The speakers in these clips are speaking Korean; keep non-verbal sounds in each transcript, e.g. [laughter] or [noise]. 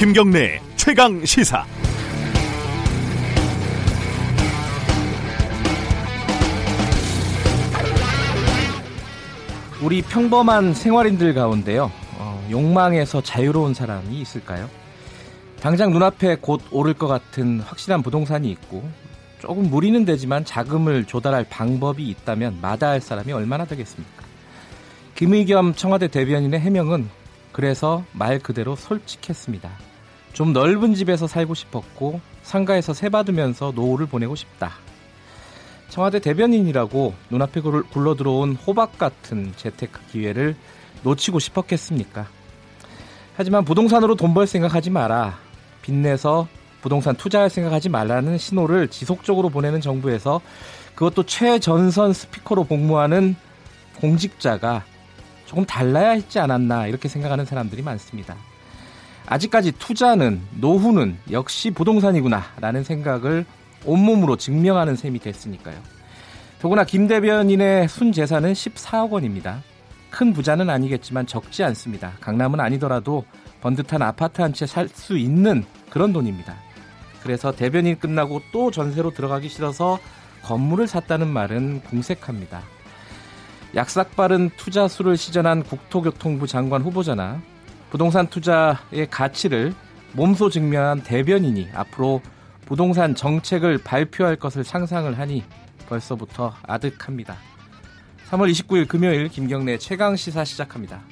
김경래 최강 시사. 우리 평범한 생활인들 가운데요. 어, 욕망에서 자유로운 사람이 있을까요? 당장 눈앞에 곧 오를 것 같은 확실한 부동산이 있고 조금 무리는 되지만 자금을 조달할 방법이 있다면 마다할 사람이 얼마나 되겠습니까? 김의겸 청와대 대변인의 해명은 그래서 말 그대로 솔직했습니다. 좀 넓은 집에서 살고 싶었고 상가에서 세 받으면서 노후를 보내고 싶다. 청와대 대변인이라고 눈앞에 굴러 들어온 호박 같은 재테크 기회를 놓치고 싶었겠습니까? 하지만 부동산으로 돈 벌 생각하지 마라. 빚내서 부동산 투자할 생각하지 말라는 신호를 지속적으로 보내는 정부에서 그것도 최전선 스피커로 복무하는 공직자가 조금 달라야 했지 않았나 이렇게 생각하는 사람들이 많습니다. 아직까지 투자는 노후는 역시 부동산이구나라는 생각을 온몸으로 증명하는 셈이 됐으니까요. 더구나 김 대변인의 순 재산은 14억 원입니다. 큰 부자는 아니겠지만 적지 않습니다. 강남은 아니더라도 번듯한 아파트 한 채 살 수 있는 그런 돈입니다. 그래서 대변인 끝나고 또 전세로 들어가기 싫어서 건물을 샀다는 말은 궁색합니다. 약삭빠른 투자수를 시전한 국토교통부 장관 후보자나 부동산 투자의 가치를 몸소 증명한 대변인이 앞으로 부동산 정책을 발표할 것을 상상을 하니 벌써부터 아득합니다. 3월 29일 금요일 김경래 최강 시사 시작합니다.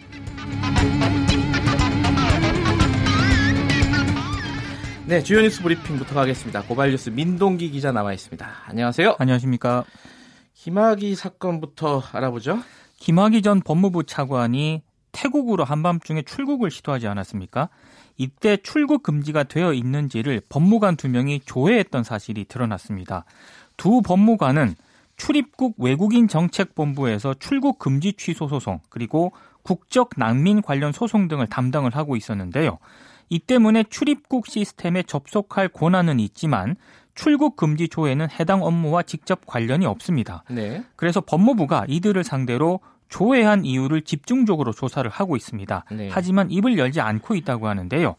네, 주요 뉴스 브리핑부터 가겠습니다. 고발 뉴스 민동기 기자 나와 있습니다. 안녕하세요. 안녕하십니까. 김학의 사건부터 알아보죠. 김학의 전 법무부 차관이 태국으로 한밤중에 출국을 시도하지 않았습니까? 이때 출국 금지가 되어 있는지를 법무관 두 명이 조회했던 사실이 드러났습니다. 두 법무관은 출입국 외국인 정책본부에서 출국 금지 취소 소송 그리고 국적 난민 관련 소송 등을 담당을 하고 있었는데요. 이 때문에 출입국 시스템에 접속할 권한은 있지만 출국 금지 조회는 해당 업무와 직접 관련이 없습니다. 네. 그래서 법무부가 이들을 상대로 조회한 이유를 집중적으로 조사를 하고 있습니다. 네. 하지만 입을 열지 않고 있다고 하는데요.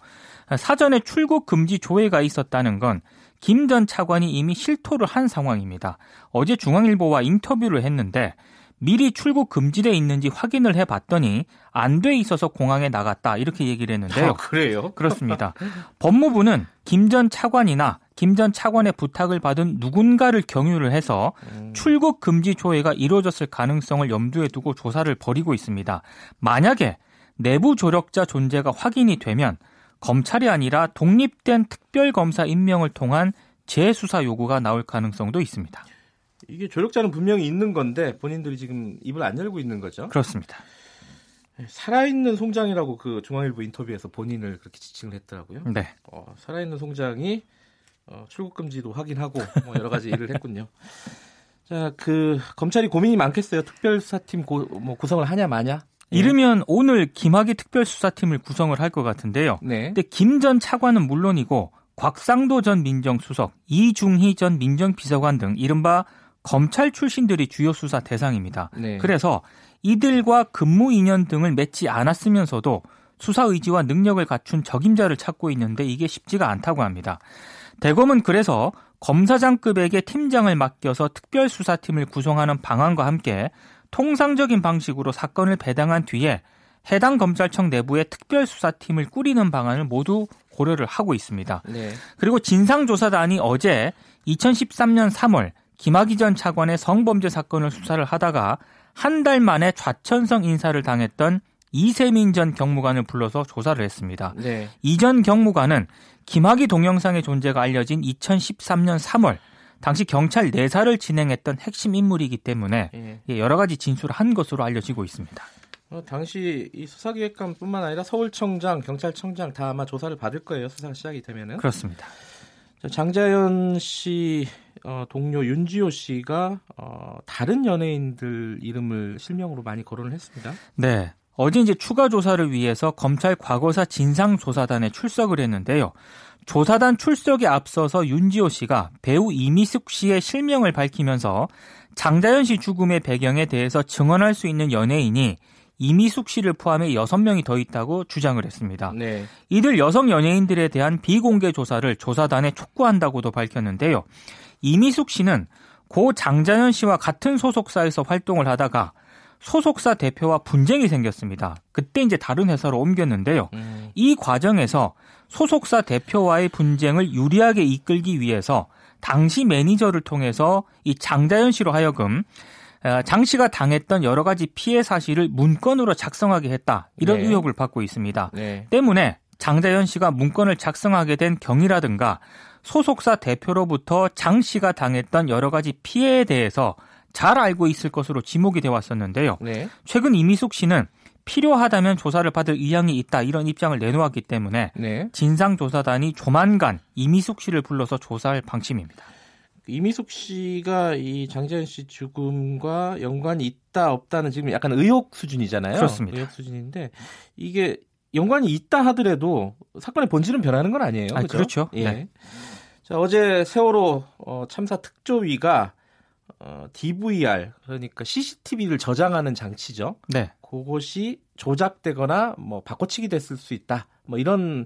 사전에 출국 금지 조회가 있었다는 건 김 전 차관이 이미 실토를 한 상황입니다. 어제 중앙일보와 인터뷰를 했는데 미리 출국 금지돼 있는지 확인을 해봤더니 안 돼 있어서 공항에 나갔다 이렇게 얘기를 했는데요. 아, 그래요? [laughs] 그렇습니다. 법무부는 김 전 차관이나 김 전 차관의 부탁을 받은 누군가를 경유를 해서 음. 출국 금지 조회가 이루어졌을 가능성을 염두에 두고 조사를 벌이고 있습니다. 만약에 내부 조력자 존재가 확인이 되면 검찰이 아니라 독립된 특별검사 임명을 통한 재수사 요구가 나올 가능성도 있습니다. 이게 조력자는 분명히 있는 건데 본인들이 지금 입을 안 열고 있는 거죠. 그렇습니다. 네, 살아있는 송장이라고 그 중앙일보 인터뷰에서 본인을 그렇게 지칭을 했더라고요. 네. 어, 살아있는 송장이 어, 출국 금지도 확인하고 뭐 여러 가지 일을 했군요. [laughs] 자, 그 검찰이 고민이 많겠어요. 특별수사팀 고, 뭐 구성을 하냐 마냐. 예. 이르면 오늘 김학의 특별수사팀을 구성을 할 것 같은데요. 네. 근데 김 전 차관은 물론이고 곽상도 전 민정수석, 이중희 전 민정비서관 등 이른바 검찰 출신들이 주요 수사 대상입니다. 네. 그래서 이들과 근무 인연 등을 맺지 않았으면서도 수사 의지와 능력을 갖춘 적임자를 찾고 있는데 이게 쉽지가 않다고 합니다. 대검은 그래서 검사장급에게 팀장을 맡겨서 특별수사팀을 구성하는 방안과 함께 통상적인 방식으로 사건을 배당한 뒤에 해당 검찰청 내부에 특별수사팀을 꾸리는 방안을 모두 고려를 하고 있습니다. 네. 그리고 진상조사단이 어제 2013년 3월 김학의 전 차관의 성범죄 사건을 수사를 하다가 한 달 만에 좌천성 인사를 당했던 이세민 전 경무관을 불러서 조사를 했습니다. 네. 이전 경무관은 김학의 동영상의 존재가 알려진 2013년 3월 당시 경찰 내사를 진행했던 핵심 인물이기 때문에 예. 여러 가지 진술을 한 것으로 알려지고 있습니다. 어, 당시 이 수사기획관뿐만 아니라 서울청장, 경찰청장 다 아마 조사를 받을 거예요. 수사 시작이 되면은. 그렇습니다. 장자연 씨 어, 동료 윤지호 씨가 어, 다른 연예인들 이름을 실명으로 많이 거론을 했습니다. 네. 어제 이제 추가 조사를 위해서 검찰 과거사 진상조사단에 출석을 했는데요. 조사단 출석에 앞서서 윤지호 씨가 배우 이미숙 씨의 실명을 밝히면서 장자연 씨 죽음의 배경에 대해서 증언할 수 있는 연예인이 이미숙 씨를 포함해 6명이 더 있다고 주장을 했습니다. 네. 이들 여성 연예인들에 대한 비공개 조사를 조사단에 촉구한다고도 밝혔는데요. 이미숙 씨는 고 장자연 씨와 같은 소속사에서 활동을 하다가 소속사 대표와 분쟁이 생겼습니다. 그때 이제 다른 회사로 옮겼는데요. 음. 이 과정에서 소속사 대표와의 분쟁을 유리하게 이끌기 위해서 당시 매니저를 통해서 이 장자연 씨로 하여금 어, 장 씨가 당했던 여러 가지 피해 사실을 문건으로 작성하게 했다. 이런 네. 의혹을 받고 있습니다. 네. 때문에 장자연 씨가 문건을 작성하게 된 경위라든가 소속사 대표로부터 장 씨가 당했던 여러 가지 피해에 대해서 잘 알고 있을 것으로 지목이 되어 왔었는데요. 네. 최근 이미숙 씨는 필요하다면 조사를 받을 의향이 있다 이런 입장을 내놓았기 때문에 네. 진상조사단이 조만간 이미숙 씨를 불러서 조사할 방침입니다. 이미숙 씨가 이 장재현 씨 죽음과 연관이 있다 없다는 지금 약간 의혹 수준이잖아요. 그렇습니다. 의혹 수준인데 이게 연관이 있다 하더라도 사건의 본질은 변하는 건 아니에요. 아, 그렇죠. 예. 네. 자, 어제 세월호 어, 참사 특조위가 어, DVR 그러니까 CCTV를 저장하는 장치죠. 네. 그것이 조작되거나 뭐 바꿔치기 됐을 수 있다. 뭐 이런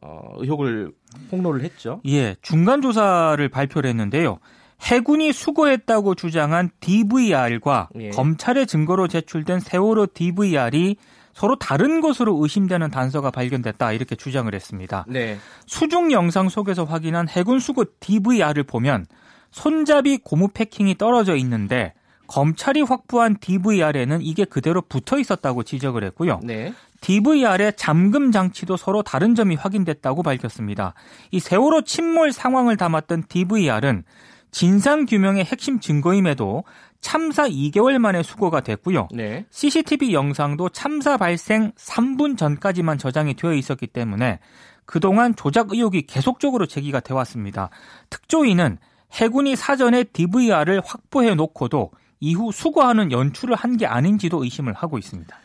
어, 의혹을 폭로를 했죠. 예, 중간 조사를 발표를 했는데요. 해군이 수거했다고 주장한 DVR과 예. 검찰의 증거로 제출된 세월호 DVR이 서로 다른 것으로 의심되는 단서가 발견됐다 이렇게 주장을 했습니다. 네. 수중 영상 속에서 확인한 해군 수거 DVR을 보면 손잡이 고무 패킹이 떨어져 있는데 검찰이 확보한 DVR에는 이게 그대로 붙어 있었다고 지적을 했고요. 네. DVR의 잠금 장치도 서로 다른 점이 확인됐다고 밝혔습니다. 이 세월호 침몰 상황을 담았던 DVR은 진상 규명의 핵심 증거임에도 참사 2개월 만에 수거가 됐고요. 네. CCTV 영상도 참사 발생 3분 전까지만 저장이 되어 있었기 때문에 그동안 조작 의혹이 계속적으로 제기가 돼 왔습니다. 특조위는 해군이 사전에 DVR을 확보해 놓고도 이후 수거하는 연출을 한 게 아닌지도 의심을 하고 있습니다.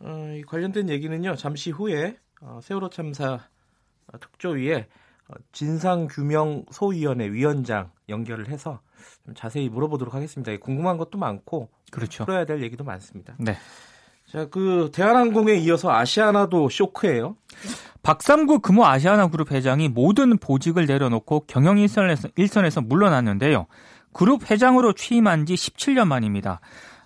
어, 관련된 얘기는요. 잠시 후에 어, 세월호 참사 특조위에 어, 진상규명 소위원회 위원장 연결을 해서 좀 자세히 물어보도록 하겠습니다. 궁금한 것도 많고 그렇죠. 풀어야 될 얘기도 많습니다. 네. 자, 그 대한항공에 이어서 아시아나도 쇼크예요. 박삼구 금호 아시아나 그룹 회장이 모든 보직을 내려놓고 경영 일선에서, 일선에서 물러났는데요. 그룹 회장으로 취임한 지 17년 만입니다.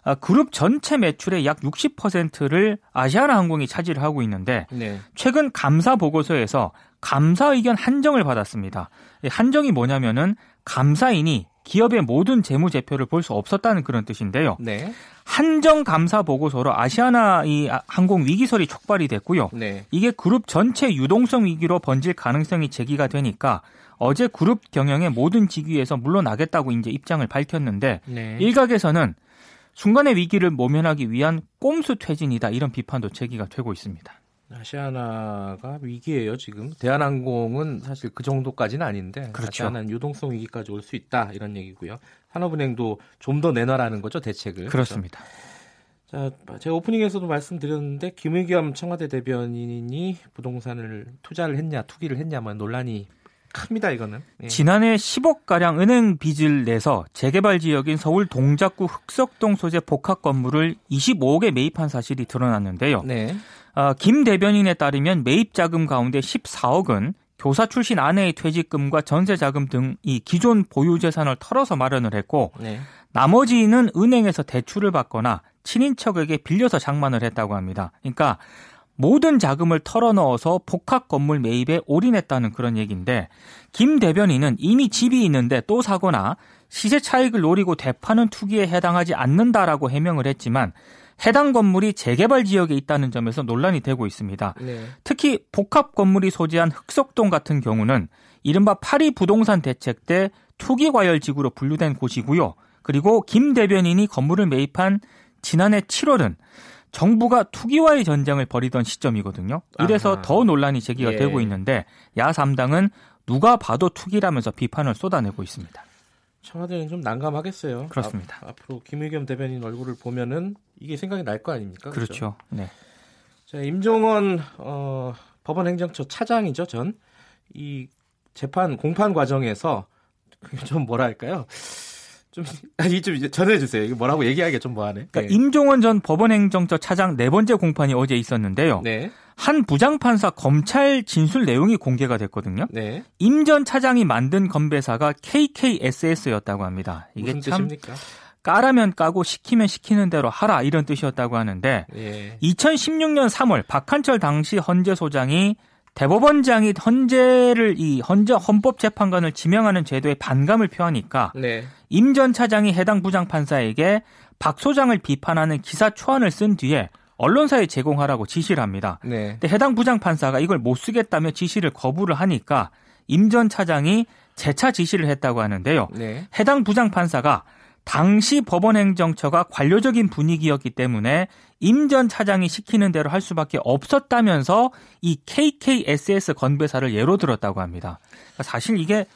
아, 그룹 전체 매출의 약 60%를 아시아나 항공이 차지를 하고 있는데 네. 최근 감사 보고서에서 감사 의견 한정을 받았습니다. 한정이 뭐냐면은 감사인이 기업의 모든 재무 제표를 볼 수 없었다는 그런 뜻인데요. 네. 한정 감사 보고서로 아시아나 이 항공 위기설이 촉발이 됐고요. 네. 이게 그룹 전체 유동성 위기로 번질 가능성이 제기가 되니까 어제 그룹 경영의 모든 직위에서 물러나겠다고 이제 입장을 밝혔는데 네. 일각에서는 순간의 위기를 모면하기 위한 꼼수 퇴진이다 이런 비판도 제기가 되고 있습니다. 아시아나가 위기예요 지금. 대한항공은 사실 그 정도까지는 아닌데 그렇죠. 아시아나는 유동성 위기까지 올 수 있다 이런 얘기고요. 산업은행도 좀 더 내놔라는 거죠 대책을. 그렇습니다. 그렇죠? 자, 제가 오프닝에서도 말씀드렸는데 김의겸 청와대 대변인이 부동산을 투자를 했냐 투기를 했냐 뭐 논란이 큽니다 이거는. 예. 지난해 10억 가량 은행 빚을 내서 재개발 지역인 서울 동작구 흑석동 소재 복합 건물을 25억에 매입한 사실이 드러났는데요. 네. 어, 김 대변인에 따르면 매입 자금 가운데 14억은 교사 출신 아내의 퇴직금과 전세 자금 등 이 기존 보유 재산을 털어서 마련을 했고 네. 나머지는 은행에서 대출을 받거나 친인척에게 빌려서 장만을 했다고 합니다. 그러니까 모든 자금을 털어넣어서 복합 건물 매입에 올인했다는 그런 얘기인데 김 대변인은 이미 집이 있는데 또 사거나 시세 차익을 노리고 대파는 투기에 해당하지 않는다라고 해명을 했지만 해당 건물이 재개발 지역에 있다는 점에서 논란이 되고 있습니다. 네. 특히 복합 건물이 소재한 흑석동 같은 경우는 이른바 파리 부동산 대책 때 투기 과열 지구로 분류된 곳이고요. 그리고 김 대변인이 건물을 매입한 지난해 7월은 정부가 투기와의 전쟁을 벌이던 시점이거든요. 이래서 아하. 더 논란이 제기가 예. 되고 있는데 야 3당은 누가 봐도 투기라면서 비판을 쏟아내고 있습니다. 청와대는 좀 난감하겠어요. 그렇습니다. 아, 앞으로 김의겸 대변인 얼굴을 보면은 이게 생각이 날 거 아닙니까? 그렇죠. 그렇죠. 네. 자, 임종원 어, 법원행정처 차장이죠, 전. 이 재판 공판 과정에서 [laughs] 좀 뭐랄까요? 좀, [laughs] 아니, 좀 전해주세요. 이거 뭐라고 얘기하기가 좀 뭐하네. 그러니까 네. 임종원 전 법원행정처 차장 네 번째 공판이 어제 있었는데요. 네. 한 부장판사 검찰 진술 내용이 공개가 됐거든요. 네. 임 전 차장이 만든 건배사가 KKSS였다고 합니다. 이게 참 뜻입니까? 까라면 까고 시키면 시키는 대로 하라 이런 뜻이었다고 하는데 예. 2016년 3월 박한철 당시 헌재 소장이 대법원장이 헌재를 이 헌재 헌법재판관을 지명하는 제도에 반감을 표하니까 네. 임전 차장이 해당 부장 판사에게 박 소장을 비판하는 기사 초안을 쓴 뒤에 언론사에 제공하라고 지시를 합니다. 네. 근데 해당 부장 판사가 이걸 못 쓰겠다며 지시를 거부를 하니까 임 전 차장이 재차 지시를 했다고 하는데요. 네. 해당 부장 판사가 당시 법원 행정처가 관료적인 분위기였기 때문에 임 전 차장이 시키는 대로 할 수밖에 없었다면서 이 KKSS 건배사를 예로 들었다고 합니다. 그러니까 사실 이게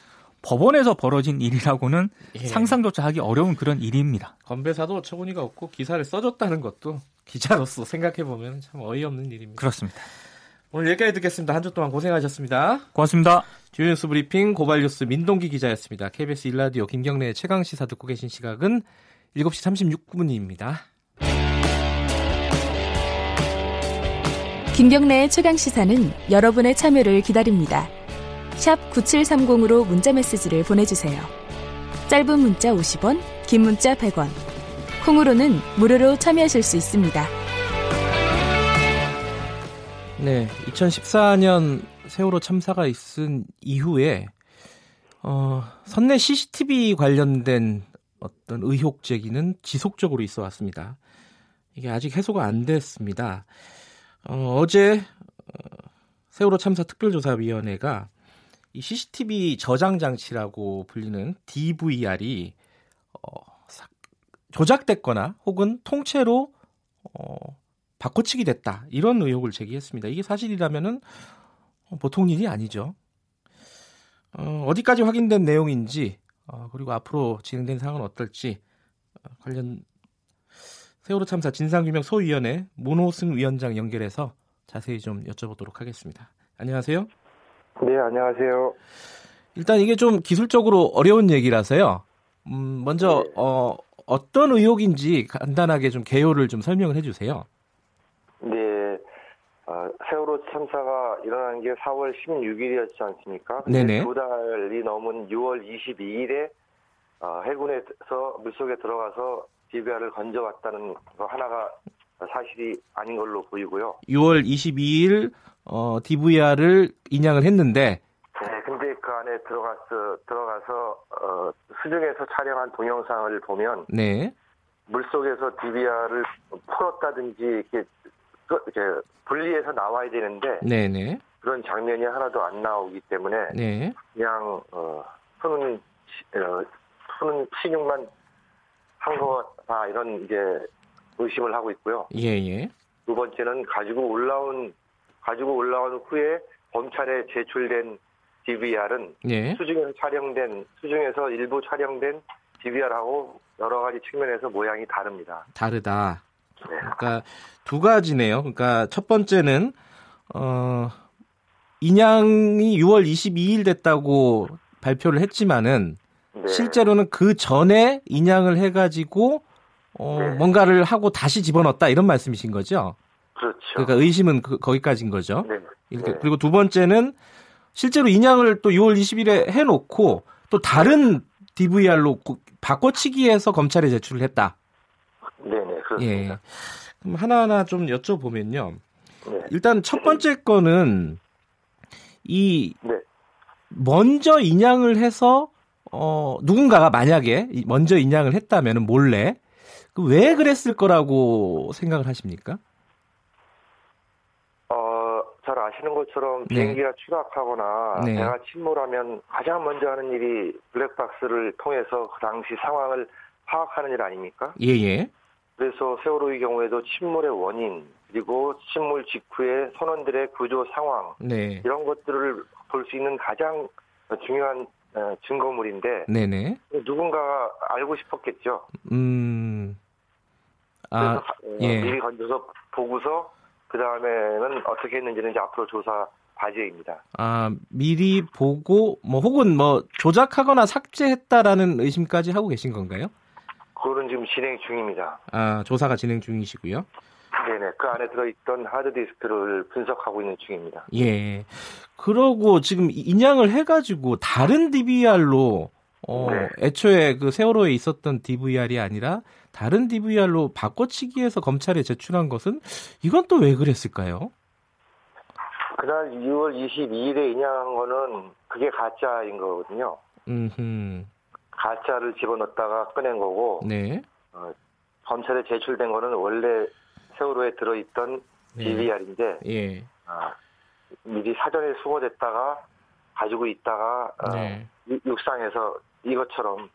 법원에서 벌어진 일이라고는 예. 상상조차 하기 어려운 그런 일입니다. 건배사도 어처구니가 없고 기사를 써줬다는 것도 기자로서 생각해보면 참 어이없는 일입니다. 그렇습니다. 오늘 여기까지 듣겠습니다. 한 주 동안 고생하셨습니다. 고맙습니다. 주뉴스 브리핑 고발뉴스 민동기 기자였습니다. KBS 일라디오 김경래의 최강 시사 듣고 계신 시각은 7시 36분입니다. 김경래의 최강 시사는 여러분의 참여를 기다립니다. 9730으로 문자 메시지를 보내주세요. 짧은 문자 50원, 긴 문자 100원. 콩으로는 무료로 참여하실 수 있습니다. 네, 2014년 세월호 참사가 있은 이후에 어, 선내 CCTV 관련된 어떤 의혹 제기는 지속적으로 있어 왔습니다. 이게 아직 해소가 안 됐습니다. 어, 어제 어, 세월호 참사 특별조사위원회가 이 CCTV 저장 장치라고 불리는 DVR이 어, 조작됐거나 혹은 통째로 어, 바꿔치기 됐다 이런 의혹을 제기했습니다. 이게 사실이라면은 보통 일이 아니죠. 어, 어디까지 확인된 내용인지 어, 그리고 앞으로 진행된 상황은 어떨지 어, 관련 세월호 참사 진상규명 소위원회 문호승 위원장 연결해서 자세히 좀 여쭤보도록 하겠습니다. 안녕하세요. 네, 안녕하세요. 일단 이게 좀 기술적으로 어려운 얘기라서요. 음, 먼저 네. 어, 어떤 의혹인지 간단하게 좀 개요를 좀 설명을 해주세요. 세월호 참사가 일어난 게 4월 16일이었지 않습니까? 네네. 두 달이 넘은 6월 22일에 어, 해군에서 물속에 들어가서 DVR을 건져왔다는 거 하나가 사실이 아닌 걸로 보이고요. 6월 22일 어, DVR을 인양을 했는데 네, 근데 그 안에 들어가서 들어가서 어, 수중에서 촬영한 동영상을 보면 네. 물속에서 DVR을 풀었다든지 이렇게 그, 이제 분리해서 나와야 되는데 네네. 그런 장면이 하나도 안 나오기 때문에 네. 그냥 어, 푸는 어, 푸는 신용만 한 거다 이런 이제 의심을 하고 있고요. 예예. 두 번째는 가지고 올라온 가지고 올라온 후에 검찰에 제출된 DVR은 예. 수중에서 촬영된 수중에서 일부 촬영된 DVR하고 여러 가지 측면에서 모양이 다릅니다. 다르다. 그러니까 두 가지네요. 그러니까 첫 번째는 어 인양이 6월 22일 됐다고 발표를 했지만은 네. 실제로는 그 전에 인양을 해가지고 어, 네. 뭔가를 하고 다시 집어넣었다 이런 말씀이신 거죠? 그렇죠. 그러니까 의심은 그, 거기까지인 거죠. 네. 이렇게, 네. 그리고 두 번째는 실제로 인양을 또 6월 20일에 해놓고 또 다른 DVR로 바꿔치기해서 검찰에 제출을 했다. 네네, 그렇습니다. 예. 그럼 하나하나 좀 여쭤보면요. 네. 일단 첫 번째 거는 이 네. 먼저 인양을 해서 어 누군가가 만약에 먼저 인양을 했다면 몰래 그왜 그랬을 거라고 생각을 하십니까? 어, 잘 아시는 것처럼 네. 비행기가 추락하거나 네. 배가 침몰하면 가장 먼저 하는 일이 블랙박스를 통해서 그 당시 상황을 파악하는 일 아닙니까? 예, 예. 그래서 세월호의 경우에도 침몰의 원인 그리고 침몰 직후의 선원들의 구조 상황 네. 이런 것들을 볼 수 있는 가장 중요한 어, 증거물인데 네네. 누군가 알고 싶었겠죠. 음. 아, 어, 예. 미리 건져서 보고서 그 다음에는 어떻게 했는지는 이제 앞으로 조사 과제입니다. 아 미리 보고 뭐 혹은 뭐 조작하거나 삭제했다라는 의심까지 하고 계신 건가요? 그거는 지금 진행 중입니다. 아 조사가 진행 중이시고요. 네네 그 안에 들어있던 하드디스크를 분석하고 있는 중입니다. 예. 그러고 지금 인양을 해가지고 다른 DVR로 어, 네. 애초에 그 세월호에 있었던 DVR이 아니라 다른 DVR로 바꿔치기해서 검찰에 제출한 것은 이건 또 왜 그랬을까요? 그날 6월 22일에 인양한 거는 그게 가짜인 거거든요. 음. 가짜를 집어넣었다가 꺼낸 거고. 네. 어, 검찰에 제출된 거는 원래 세월호에 들어있던 네. DVR인데. 예. 아, 미리 사전에 수거됐다가 가지고 있다가 어, 네. 어, 육상에서 이것처럼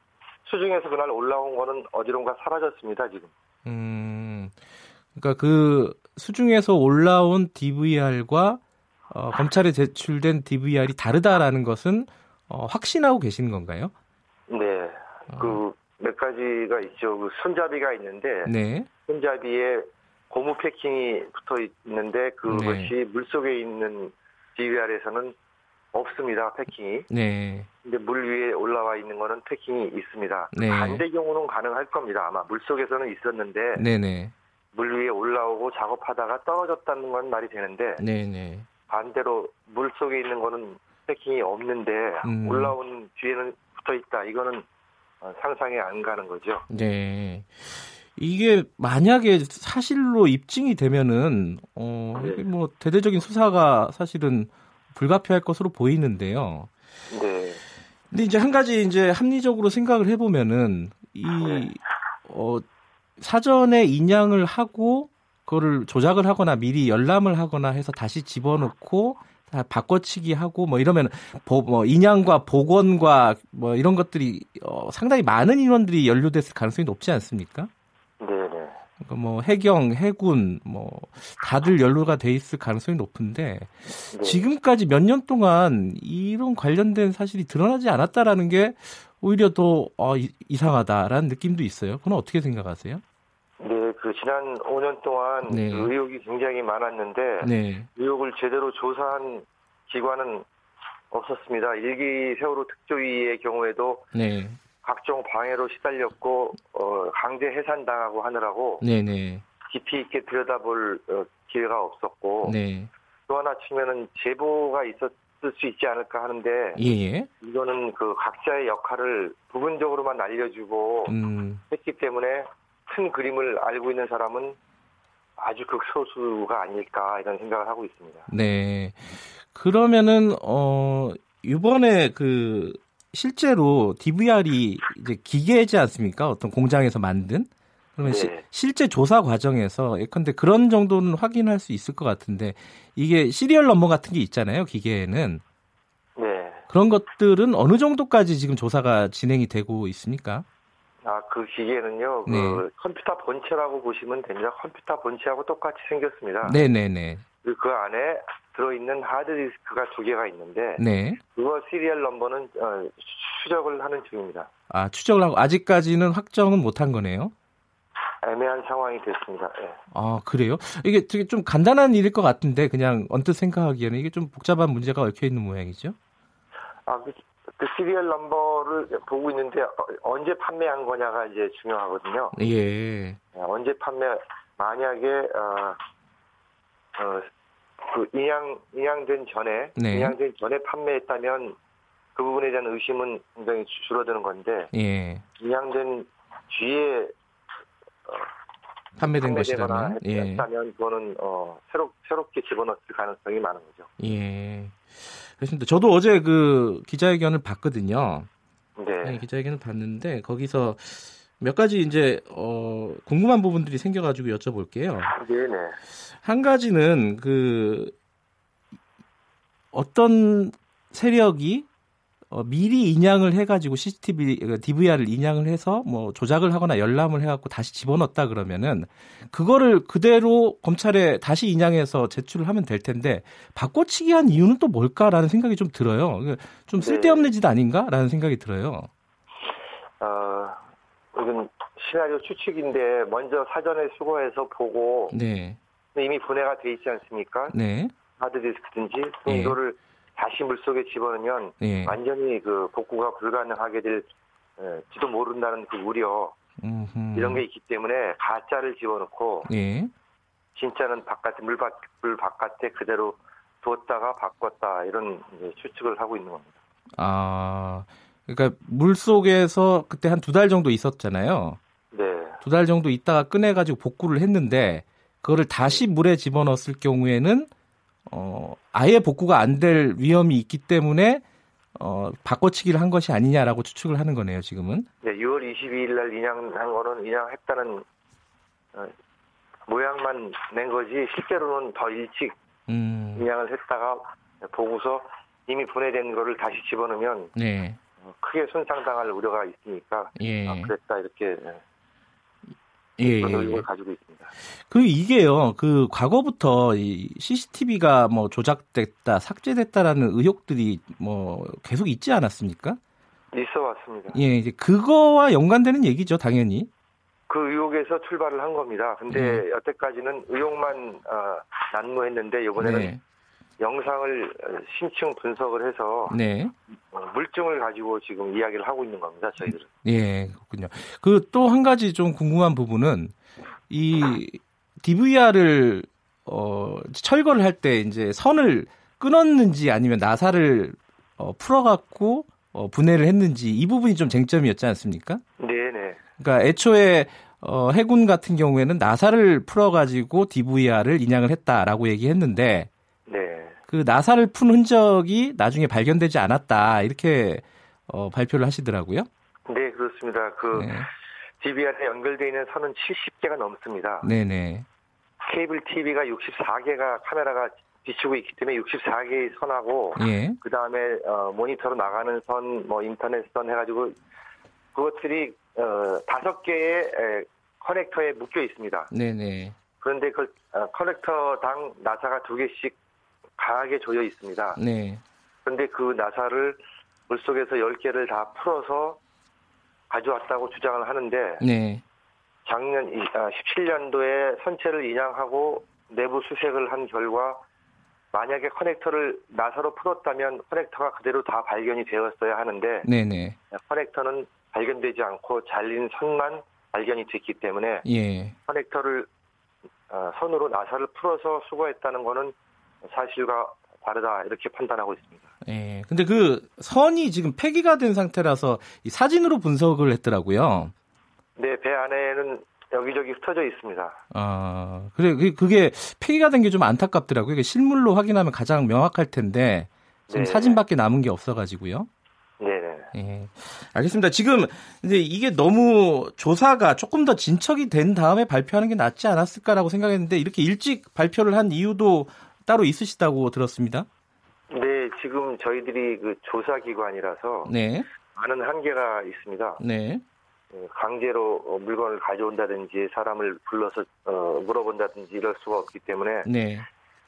수중에서 그날 올라온 거는 어디론가 사라졌습니다 지금. 음, 그러니까 그 수중에서 올라온 DVR과 어, 검찰에 제출된 DVR이 다르다라는 것은 어, 확신하고 계시는 건가요? 네, 어. 그몇 가지가 있죠. 그 손잡이가 있는데 네. 손잡이에 고무 패킹이 붙어 있는데 그것이 네. 물 속에 있는 DVR에서는 없습니다. 패킹이. 네. 근데 물 위에 올라와 있는 거는 패킹이 있습니다. 네. 반대 경우는 가능할 겁니다. 아마 물 속에서는 있었는데 네네. 물 위에 올라오고 작업하다가 떨어졌다는 건 말이 되는데 네네. 반대로 물 속에 있는 거는 패킹이 없는데 음. 올라온 뒤에는 붙어 있다. 이거는 상상이 안 가는 거죠. 네. 이게 만약에 사실로 입증이 되면은 어, 네. 뭐 대대적인 수사가 사실은 불가피할 것으로 보이는데요. 네. 근데 이제 한 가지 이제 합리적으로 생각을 해보면은 이 네. 어, 사전에 인양을 하고 그거를 조작을 하거나 미리 열람을 하거나 해서 다시 집어넣고 바꿔치기 하고 뭐 이러면 보, 뭐 인양과 복원과 뭐 이런 것들이 어, 상당히 많은 인원들이 연루됐을 가능성이 높지 않습니까? 그러니까 뭐 해경, 해군 뭐 다들 연루가 돼 있을 가능성이 높은데 네. 지금까지 몇 년 동안 이런 관련된 사실이 드러나지 않았다라는 게 오히려 더 어, 이상하다라는 느낌도 있어요. 그건 어떻게 생각하세요? 네, 그 지난 5년 동안 네. 그 의혹이 굉장히 많았는데 네. 의혹을 제대로 조사한 기관은 없었습니다. 일기 세월호 특조위의 경우에도 네. 각종 방해로 시달렸고 어, 강제 해산당하고 하느라고 네네. 깊이 있게 들여다볼 어, 기회가 없었고 네. 또 하나 측면은 제보가 있었을 수 있지 않을까 하는데 예예. 이거는 그 각자의 역할을 부분적으로만 알려주고 음. 했기 때문에 큰 그림을 알고 있는 사람은 아주 극소수가 아닐까 이런 생각을 하고 있습니다. 네. 그러면은 어 이번에 그 실제로 DVR이 이제 기계지 않습니까? 어떤 공장에서 만든 그러면 네. 시, 실제 조사 과정에서 예컨대 그런 정도는 확인할 수 있을 것 같은데 이게 시리얼 넘버 같은 게 있잖아요 기계에는 네. 그런 것들은 어느 정도까지 지금 조사가 진행이 되고 있습니까? 아, 그 기계는요, 그 네. 컴퓨터 본체라고 보시면 됩니다. 컴퓨터 본체하고 똑같이 생겼습니다. 네네네. 그, 그 안에 들어있는 하드디스크가 두 개가 있는데 네. 그거 시리얼 넘버는 어, 추적을 하는 중입니다. 아 추적을 하고 아직까지는 확정은 못한 거네요. 애매한 상황이 됐습니다. 네. 아 그래요? 이게 되게 좀 간단한 일일 것 같은데 그냥 언뜻 생각하기에는 이게 좀 복잡한 문제가 얽혀 있는 모양이죠. 아 그, 그 시리얼 넘버를 보고 있는데 어, 언제 판매한 거냐가 이제 중요하거든요. 예. 네, 언제 판매 만약에 어, 어, 그 인양 인양된 전에 네. 인양된 전에 판매했다면 그 부분에 대한 의심은 굉장히 줄어드는 건데 예. 인양된 뒤에 어, 판매된 것이라면 예. 했다면 그거는 어, 새로 새롭게 집어넣을 가능성이 많은 거죠. 예. 그렇습니다. 저도 어제 그 기자회견을 봤거든요. 네. 네 기자회견을 봤는데 거기서 몇 가지 이제 어, 궁금한 부분들이 생겨가지고 여쭤볼게요. 네네. 한 가지는 그 어떤 세력이 어, 미리 인양을 해가지고 CCTV, DVR을 그 인양을 해서 뭐 조작을 하거나 열람을 해갖고 다시 집어넣었다 그러면은 그거를 그대로 검찰에 다시 인양해서 제출을 하면 될 텐데 바꿔치기 한 이유는 또 뭘까라는 생각이 좀 들어요. 좀 쓸데없는 짓 아닌가라는 생각이 들어요. 어, 이건 시나리오 추측인데 먼저 사전에 수거해서 보고 네. 이미 분해가 돼 있지 않습니까? 네. 하드디스크든지 이거를 예. 다시 물속에 집어넣으면 예. 완전히 그 복구가 불가능하게 될지도 모른다는 그 우려 음흠. 이런 게 있기 때문에 가짜를 집어넣고 예. 진짜는 바깥에 물, 밖, 물 바깥에 그대로 두었다가 바꿨다 이런 추측을 하고 있는 겁니다. 아, 그러니까 물 속에서 그때 한 두 달 정도 있었잖아요. 네. 두 달 정도 있다가 꺼내가지고 복구를 했는데 그거를 다시 물에 집어넣었을 경우에는 어, 아예 복구가 안 될 위험이 있기 때문에 어, 바꿔치기를 한 것이 아니냐라고 추측을 하는 거네요, 지금은. 네, 6월 22일 날 인양한 거는 인양했다는 어, 모양만 낸 거지 실제로는 더 일찍 음. 인양을 했다가 보고서 이미 분해된 거를 다시 집어넣으면 네. 어, 크게 손상당할 우려가 있으니까 예. 아, 그랬다 이렇게 예, 그런 의혹을 예. 가지고 있습니다. 그 이게요, 그 과거부터 이 CCTV가 뭐 조작됐다, 삭제됐다라는 의혹들이 뭐 계속 있지 않았습니까? 있어 왔습니다. 예, 이제 그거와 연관되는 얘기죠, 당연히. 그 의혹에서 출발을 한 겁니다. 근데 네. 여태까지는 의혹만 어, 난무했는데 이번에는 네. 영상을 심층 분석을 해서 네. 어, 물증을 가지고 지금 이야기를 하고 있는 겁니다. 저희들은. 예, 그렇군요. 그 또 한 가지 좀 궁금한 부분은 이 DVR을 어, 철거를 할 때 이제 선을 끊었는지 아니면 나사를 어, 풀어갖고 어, 분해를 했는지 이 부분이 좀 쟁점이었지 않습니까? 네네. 그러니까 애초에 어, 해군 같은 경우에는 나사를 풀어가지고 DVR을 인양을 했다라고 얘기했는데 그 나사를 푼 흔적이 나중에 발견되지 않았다 이렇게 어, 발표를 하시더라고요. 네 그렇습니다. 그 네. DVR에 연결되어 있는 선은 70개가 넘습니다. 네네. 케이블 TV가 64개가 카메라가 비추고 있기 때문에 64개의 선하고 예. 그 다음에 어, 모니터로 나가는 선, 뭐 인터넷 선 해가지고 그것들이 어, 다섯 개의 에, 커넥터에 묶여 있습니다. 네네. 그런데 그 어, 커넥터당 나사가 두 개씩 강하게 조여 있습니다. 네. 그런데 그 나사를 물속에서 10개를 다 풀어서 가져왔다고 주장을 하는데 네. 작년 17년도에 아, 선체를 인양하고 내부 수색을 한 결과 만약에 커넥터를 나사로 풀었다면 커넥터가 그대로 다 발견이 되었어야 하는데 네네. 커넥터는 발견되지 않고 잘린 선만 발견이 됐기 때문에 예. 커넥터를 어, 선으로 나사를 풀어서 수거했다는 것은 사실과 다르다 이렇게 판단하고 있습니다. 예. 근데 그 선이 지금 폐기가 된 상태라서 이 사진으로 분석을 했더라고요. 네, 배 안에는 여기저기 흩어져 있습니다. 아, 그래 그게 폐기가 된 게 좀 안타깝더라고요. 이게 실물로 확인하면 가장 명확할 텐데 지금 네. 사진밖에 남은 게 없어가지고요. 네네. 예. 알겠습니다. 지금 이제 이게 너무 조사가 조금 더 진척이 된 다음에 발표하는 게 낫지 않았을까라고 생각했는데 이렇게 일찍 발표를 한 이유도 따로 있으시다고 들었습니다. 네, 지금 저희들이 그 조사 기관이라서 네. 많은 한계가 있습니다. 네. 어, 강제로 어, 물건을 가져온다든지 사람을 불러서 어, 물어본다든지 이럴 수가 없기 때문에 네.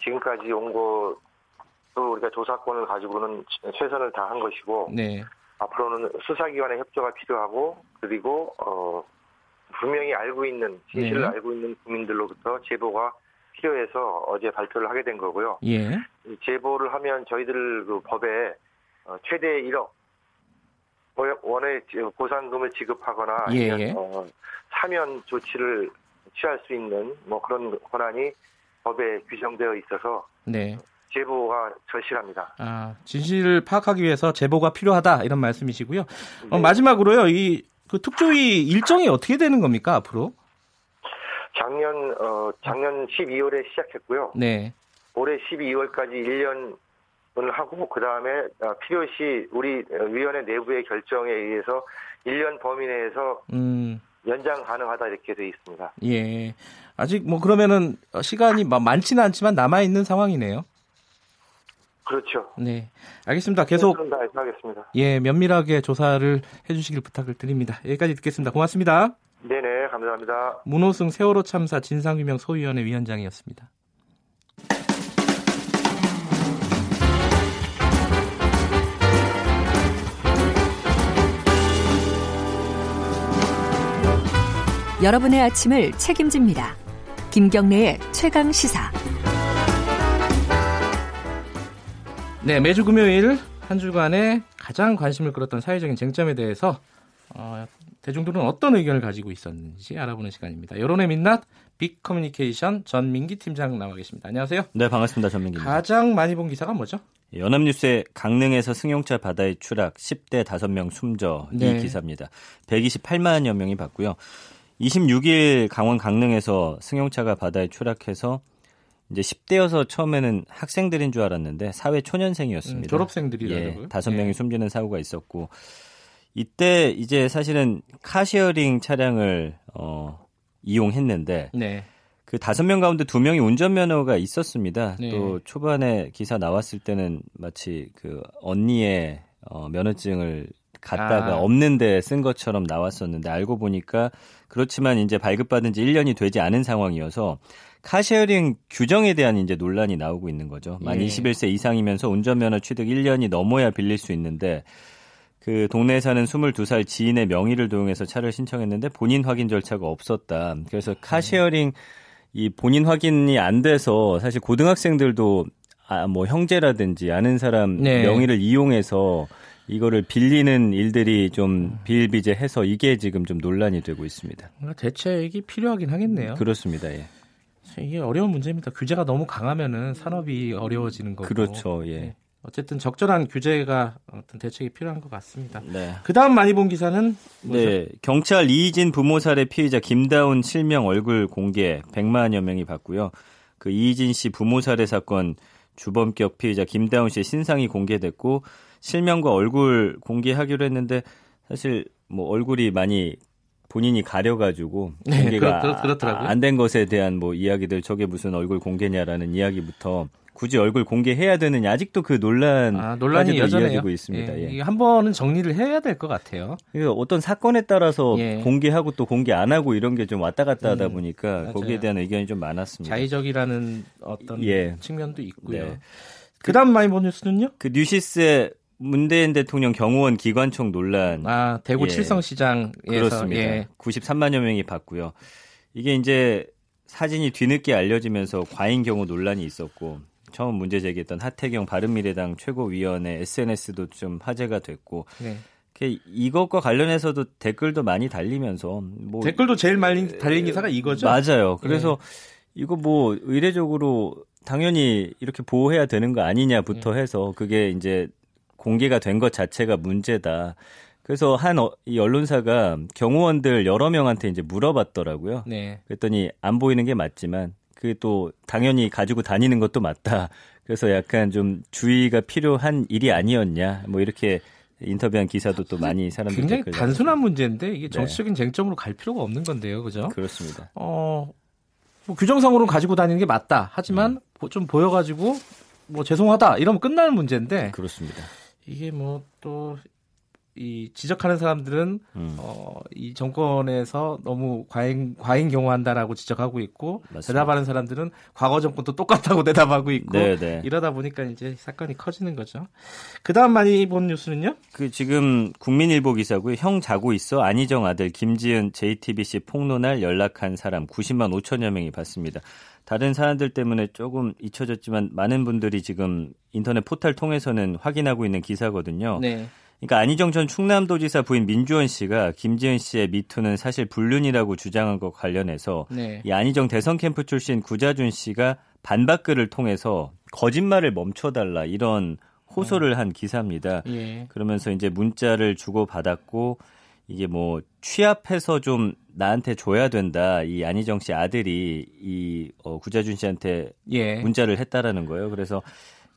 지금까지 온 것도 우리가 조사권을 가지고는 최선을 다한 것이고 네. 앞으로는 수사기관의 협조가 필요하고 그리고 어, 분명히 알고 있는 진실을 네. 알고 있는 국민들로부터 제보가 필요해서 어제 발표를 하게 된 거고요. 예. 제보를 하면 저희들 그 법에 어, 최대 1억 원의 보상금을 지급하거나 예. 아니면 어, 사면 조치를 취할 수 있는 뭐 그런 권한이 법에 규정되어 있어서 네. 제보가 절실합니다. 아, 진실을 파악하기 위해서 제보가 필요하다 이런 말씀이시고요. 어, 네. 어, 마지막으로요, 이 그 특조위 일정이 어떻게 되는 겁니까 앞으로? 작년 어 작년 12월에 시작했고요. 네. 올해 12월까지 1년을 하고 그 다음에 어, 필요시 우리 위원회 내부의 결정에 의해서 1년 범위 내에서 음. 연장 가능하다 이렇게 돼 있습니다. 예. 아직 뭐 그러면은 시간이 많지는 않지만 남아 있는 상황이네요. 그렇죠. 네. 알겠습니다. 계속 하겠습니다. 예, 면밀하게 조사를 해 주시길 부탁을 드립니다. 여기까지 듣겠습니다. 고맙습니다. 네네, 감사합니다. 문호승 세월호 참사 진상규명 소위원회 위원장이었습니다. 여러분의 아침을 책임집니다. 김경래의 최강 시사. 네, 매주 금요일 한 주간에 가장 관심을 끌었던 사회적인 쟁점에 대해서 어, 대중들은 어떤 의견을 가지고 있었는지 알아보는 시간입니다. 여론의 민낯 빅 커뮤니케이션 전민기 팀장 나와 계십니다. 안녕하세요. 네, 반갑습니다. 전민기입니다. 가장 많이 본 기사가 뭐죠? 연합뉴스의 강릉에서 승용차 바다에 추락 10대 5명 숨져 네. 이 기사입니다. 128만여 명이 봤고요. 26일 강원 강릉에서 승용차가 바다에 추락해서 이제 10대여서 처음에는 학생들인 줄 알았는데 사회 초년생이었습니다. 음, 졸업생들이라고요? 예, 다섯 명이 예. 숨지는 사고가 있었고 이때 이제 사실은 카시어링 차량을 어, 이용했는데 네. 그 다섯 명 가운데 두 명이 운전면허가 있었습니다. 네. 또 초반에 기사 나왔을 때는 마치 그 언니의 어, 면허증을 갖다가 아. 없는데 쓴 것처럼 나왔었는데 알고 보니까 그렇지만 이제 발급받은 지 1년이 되지 않은 상황이어서 카쉐어링 규정에 대한 이제 논란이 나오고 있는 거죠. 만 예. 21세 이상이면서 운전면허 취득 1년이 넘어야 빌릴 수 있는데 그 동네에 사는 22살 지인의 명의를 도용해서 차를 신청했는데 본인 확인 절차가 없었다. 그래서 카쉐어링 이 본인 확인이 안 돼서 사실 고등학생들도 아, 뭐 형제라든지 아는 사람 네. 명의를 이용해서 이거를 빌리는 일들이 좀 비일비재해서 이게 지금 좀 논란이 되고 있습니다. 대책이 필요하긴 하겠네요. 그렇습니다. 예. 이게 어려운 문제입니다. 규제가 너무 강하면은 산업이 어려워지는 거고. 그렇죠. 예. 네. 어쨌든 적절한 규제가 어떤 대책이 필요한 것 같습니다. 네. 그 다음 많이 본 기사는 뭐죠? 네. 경찰 이희진 부모 살해 피의자 김다운 실명 얼굴 공개 100만여 명이 봤고요. 그 이희진 씨 부모 살해 사건 주범격 피의자 김다운 씨의 신상이 공개됐고 실명과 얼굴 공개하기로 했는데 사실 뭐 얼굴이 많이 본인이 가려가지고 네, 공개가 네, 그렇, 안된 것에 대한 뭐 이야기들 저게 무슨 얼굴 공개냐라는 이야기부터 굳이 얼굴 공개해야 되느냐 아직도 그 논란 아, 논란이 이어지고 있습니다. 예. 예. 한 번은 정리를 해야 될 것 같아요. 어떤 사건에 따라서 예. 공개하고 또 공개 안 하고 이런 게 좀 왔다 갔다 하다 음, 보니까 음, 거기에 대한 의견이 좀 많았습니다. 자의적이라는 어떤 예. 측면도 있고요. 네. 그다음 많이 본 뉴스는요? 그 뉴시스의 문재인 대통령 경호원 기관총 논란. 아 대구 예. 칠성시장에서 그렇습니다. 예. 93만여 명이 봤고요. 이게 이제 사진이 뒤늦게 알려지면서 과잉 경호 논란이 있었고 처음 문제 제기했던 하태경 바른미래당 최고위원회 SNS도 좀 화제가 됐고 네. 이것과 관련해서도 댓글도 많이 달리면서 뭐 댓글도 제일 많이 달린 기사가 이거죠. 맞아요. 그래서 네. 이거 뭐 의례적으로 당연히 이렇게 보호해야 되는 거 아니냐부터 네. 해서 그게 이제 공개가 된 것 자체가 문제다. 그래서 한이 어, 언론사가 경호원들 여러 명한테 이제 물어봤더라고요. 네. 그랬더니 안 보이는 게 맞지만 그 또 당연히 가지고 다니는 것도 맞다. 그래서 약간 좀 주의가 필요한 일이 아니었냐. 뭐 이렇게 인터뷰한 기사도 또 많이 사람들이 굉장히 단순한 문제인데 이게 네. 정치적인 네. 쟁점으로 갈 필요가 없는 건데요, 그죠? 그렇습니다. 어, 뭐 규정상으로 가지고 다니는 게 맞다. 하지만 음. 좀 보여가지고 뭐 죄송하다 이러면 끝나는 문제인데 그렇습니다. 이게 뭐 또 이 지적하는 사람들은 음. 어, 이 정권에서 너무 과잉 과잉 경호한다라고 지적하고 있고 맞습니다. 대답하는 사람들은 과거 정권도 똑같다고 [laughs] 대답하고 있고 네네. 네. 이러다 보니까 이제 사건이 커지는 거죠. 그다음 많이 본 뉴스는요? 그 지금 국민일보 기사고요. 형 자고 있어 안희정 아들 김지은 JTBC 폭로날 연락한 사람 90만 5천여 명이 봤습니다. 다른 사람들 때문에 조금 잊혀졌지만 많은 분들이 지금 인터넷 포털 통해서는 확인하고 있는 기사거든요. 네. 그러니까 안희정 전 충남도지사 부인 민주원 씨가 김지은 씨의 미투는 사실 불륜이라고 주장한 것 관련해서 네. 이 안희정 대선 캠프 출신 구자준 씨가 반박글을 통해서 거짓말을 멈춰달라 이런 호소를 한 기사입니다. 예. 그러면서 이제 문자를 주고 받았고 이게 뭐 취합해서 좀 나한테 줘야 된다. 이 안희정 씨 아들이 이 어, 구자준 씨한테 예. 문자를 했다라는 거예요. 그래서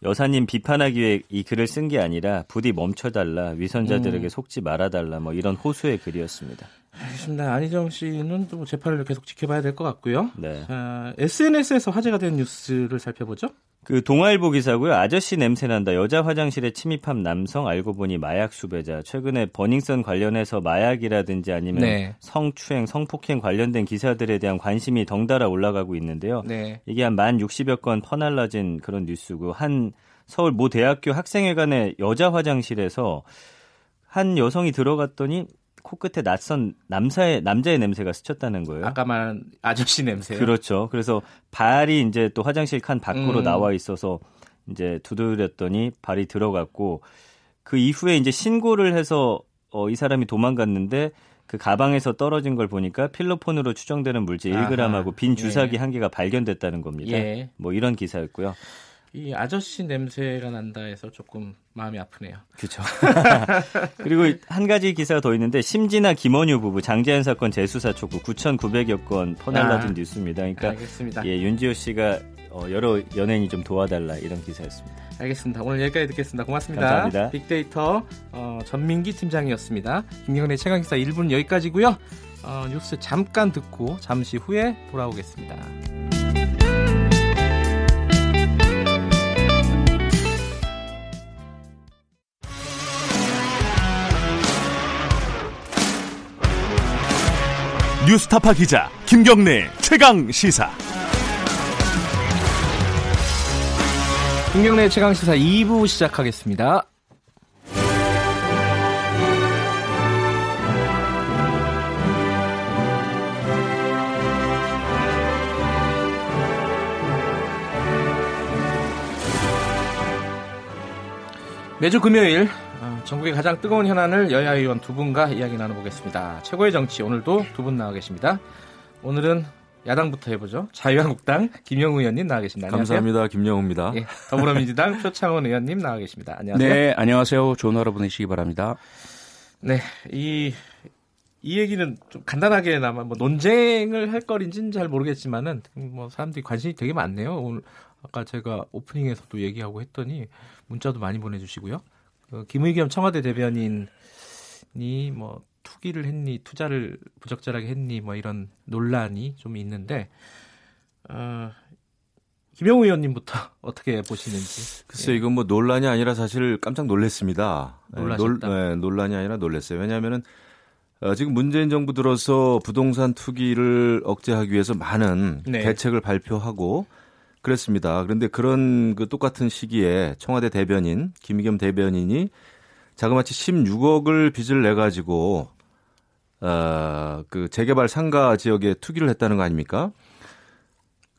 여사님 비판하기 위해 이 글을 쓴 게 아니라 부디 멈춰달라 위선자들에게 음. 속지 말아달라 뭐 이런 호소의 글이었습니다. 알겠습니다. 안희정 씨는 또 재판을 계속 지켜봐야 될 것 같고요. 네. 자, SNS에서 화제가 된 뉴스를 살펴보죠. 그 동아일보 기사고요. 아저씨 냄새 난다. 여자 화장실에 침입한 남성 알고 보니 마약 수배자. 최근에 버닝썬 관련해서 마약이라든지 아니면 네. 성추행, 성폭행 관련된 기사들에 대한 관심이 덩달아 올라가고 있는데요. 네. 이게 한 만 60여 건 퍼날라진 그런 뉴스고 한 서울 모 대학교 학생회관의 여자 화장실에서 한 여성이 들어갔더니 코끝에 낯선 남사의 남자의 냄새가 스쳤다는 거예요. 아까 말한 아저씨 냄새. 그렇죠. 그래서 발이 이제 또 화장실 칸 밖으로 음. 나와 있어서 이제 두드렸더니 발이 들어갔고 그 이후에 이제 신고를 해서 어, 이 사람이 도망갔는데 그 가방에서 떨어진 걸 보니까 필로폰으로 추정되는 물질 1g하고 빈 주사기 예. 한 개가 발견됐다는 겁니다. 예. 뭐 이런 기사였고요. 이 아저씨 냄새가 난다 해서 조금 마음이 아프네요. 그렇죠. [laughs] 그리고 한 가지 기사가 더 있는데 심진아 김원유 부부 장재현 사건 재수사 촉구 9,900여 건 퍼날라진 아, 뉴스입니다. 그러니까 알겠습니다. 예, 윤지호 씨가 어, 여러 연예인이 좀 도와달라 이런 기사였습니다. 알겠습니다. 오늘 여기까지 듣겠습니다. 고맙습니다. 감사합니다. 빅데이터 어, 전민기 팀장이었습니다. 김경래 최강기사 1분 여기까지고요. 어, 뉴스 잠깐 듣고 잠시 후에 돌아오겠습니다. 뉴스타파 기자 김경래 최강 시사. 김경래 최강 시사 2부 시작하겠습니다. 매주 금요일 전국의 가장 뜨거운 현안을 여야 의원 두 분과 이야기 나눠보겠습니다. 최고의 정치 오늘도 두 분 나와 계십니다. 오늘은 야당부터 해보죠. 자유한국당 김영우 의원님 나와 계십니다. 안녕하세요. 감사합니다. 김영우입니다. 예, 더불어민주당 [laughs] 표창원 의원님 나와 계십니다. 안녕하세요. 네, 안녕하세요. 좋은 하루 보내시기 바랍니다. 네, 이, 이 얘기는 좀 간단하게나마 뭐 논쟁을 할 거리인지는 잘 모르겠지만은 뭐 사람들이 관심이 되게 많네요. 오늘 아까 제가 오프닝에서도 얘기하고 했더니 문자도 많이 보내주시고요. 그 김의겸 청와대 대변인이 뭐 투기를 했니 투자를 부적절하게 했니 뭐 이런 논란이 좀 있는데 어, 김영우 의원님부터 [laughs] 어떻게 보시는지. 글쎄 예. 이건 뭐 논란이 아니라 사실 깜짝 놀랐습니다. 네, 놀라셨다. 논, 네, 논란이 아니라 놀랐어요. 왜냐하면은 어, 지금 문재인 정부 들어서 부동산 투기를 억제하기 위해서 많은 네. 대책을 발표하고 그랬습니다. 그런데 그런 그 똑같은 시기에 청와대 대변인 김의겸 대변인이 자그마치 16억을 빚을 내 가지고 어그 재개발 상가 지역에 투기를 했다는 거 아닙니까?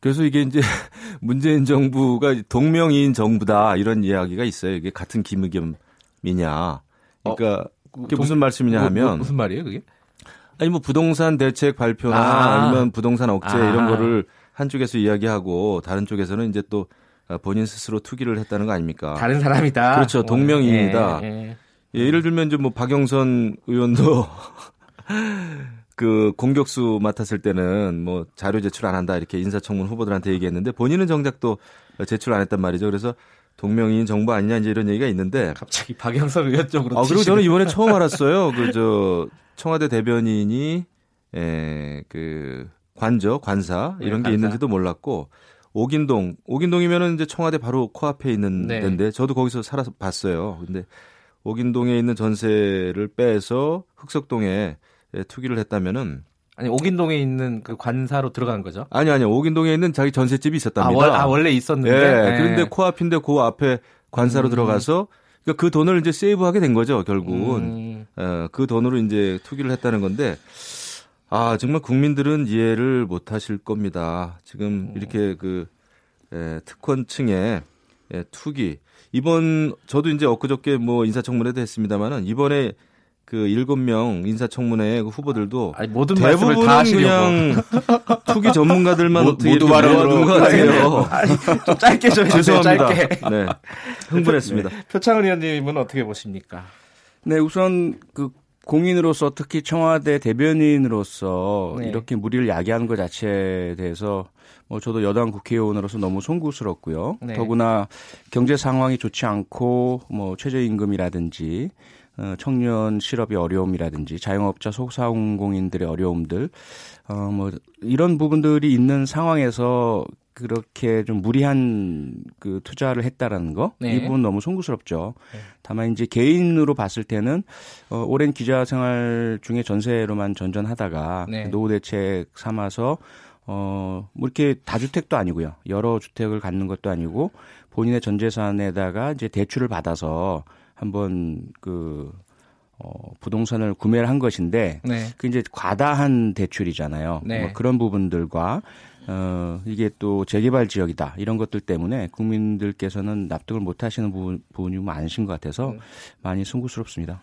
그래서 이게 이제 [laughs] 문재인 정부가 동명이인 정부다 이런 이야기가 있어요. 이게 같은 김의겸이냐. 그러니까 어, 그게 무슨 말씀이냐 뭐, 뭐, 하면 무슨 말이에요, 그게? 아니 뭐 부동산 대책 발표나 아. 니면 부동산 억제 아. 이런 거를 한쪽에서 이야기하고 다른 쪽에서는 이제 또 본인 스스로 투기를 했다는 거 아닙니까? 다른 사람이다. 그렇죠. 동명이인이다. 예, 예. 예, 예를 들면 이제 뭐 박영선 의원도 [laughs] 그 공격수 맡았을 때는 뭐 자료 제출 안 한다 이렇게 인사청문 후보들한테 얘기했는데 본인은 정작 또 제출 안 했단 말이죠. 그래서 동명이인 정부 아니냐 이제 이런 얘기가 있는데 갑자기 박영선 의원 쪽으로 아 그리고 저는 이번에 처음 알았어요. [laughs] 그 저 청와대 대변인이 에그 관저, 관사 네, 이런 네, 게 관사. 있는지도 몰랐고 오긴동, 오긴동이면은 이제 청와대 바로 코앞에 있는 네. 데인데 저도 거기서 살아서 봤어요. 근데 오긴동에 있는 전세를 빼서 흑석동에 투기를 했다면은 아니 오긴동에 있는 그 관사로 들어간 거죠? 아니 아니요 오긴동에 있는 자기 전셋집이 있었답니다. 아, 월, 아 원래 있었는데. 예. 네. 그런데 코앞인데 그 앞에 관사로 음. 들어가서 그러니까 그 돈을 이제 세이브하게 된 거죠 결국은. 음. 어, 그 돈으로 이제 투기를 했다는 건데 아, 정말 국민들은 이해를 못 하실 겁니다. 지금 음. 이렇게 그, 에, 특권층의 에, 투기. 이번, 저도 이제 엊그저께 뭐 인사청문회도 했습니다만은 이번에 그 일곱 명 인사청문회 그 후보들도 아니, 모든 대부분 다 그냥 [laughs] 투기 전문가들만 어떻게 모두 말하는 것 같아요. [laughs] 좀 짧게 좀 죄송합니다. 짧게. 네, 흥분했습니다. 네. 표창원 의원님은 어떻게 보십니까? 네, 우선 그 공인으로서 특히 청와대 대변인으로서 네. 이렇게 무리를 야기하는 것 자체에 대해서 뭐 저도 여당 국회의원으로서 너무 송구스럽고요. 네. 더구나 경제 상황이 좋지 않고 뭐 최저임금이라든지 어, 청년 실업의 어려움이라든지 자영업자 소상공인들의 어려움들 어뭐 이런 부분들이 있는 상황에서 그렇게 좀 무리한 그 투자를 했다라는 거, 네. 이 부분 너무 송구스럽죠. 네. 다만 이제 개인으로 봤을 때는 어, 오랜 기자 생활 중에 전세로만 전전하다가 네. 노후 대책 삼아서 어, 뭐 이렇게 다주택도 아니고요. 여러 주택을 갖는 것도 아니고 본인의 전 재산에다가 이제 대출을 받아서 한번 그 어, 부동산을 구매를 한 것인데 네. 그 이제 과다한 대출이잖아요. 네. 뭐 그런 부분들과 어, 이게 또 재개발 지역이다. 이런 것들 때문에 국민들께서는 납득을 못 하시는 부분, 부분이 많으신 것 같아서 음. 많이 숭고스럽습니다.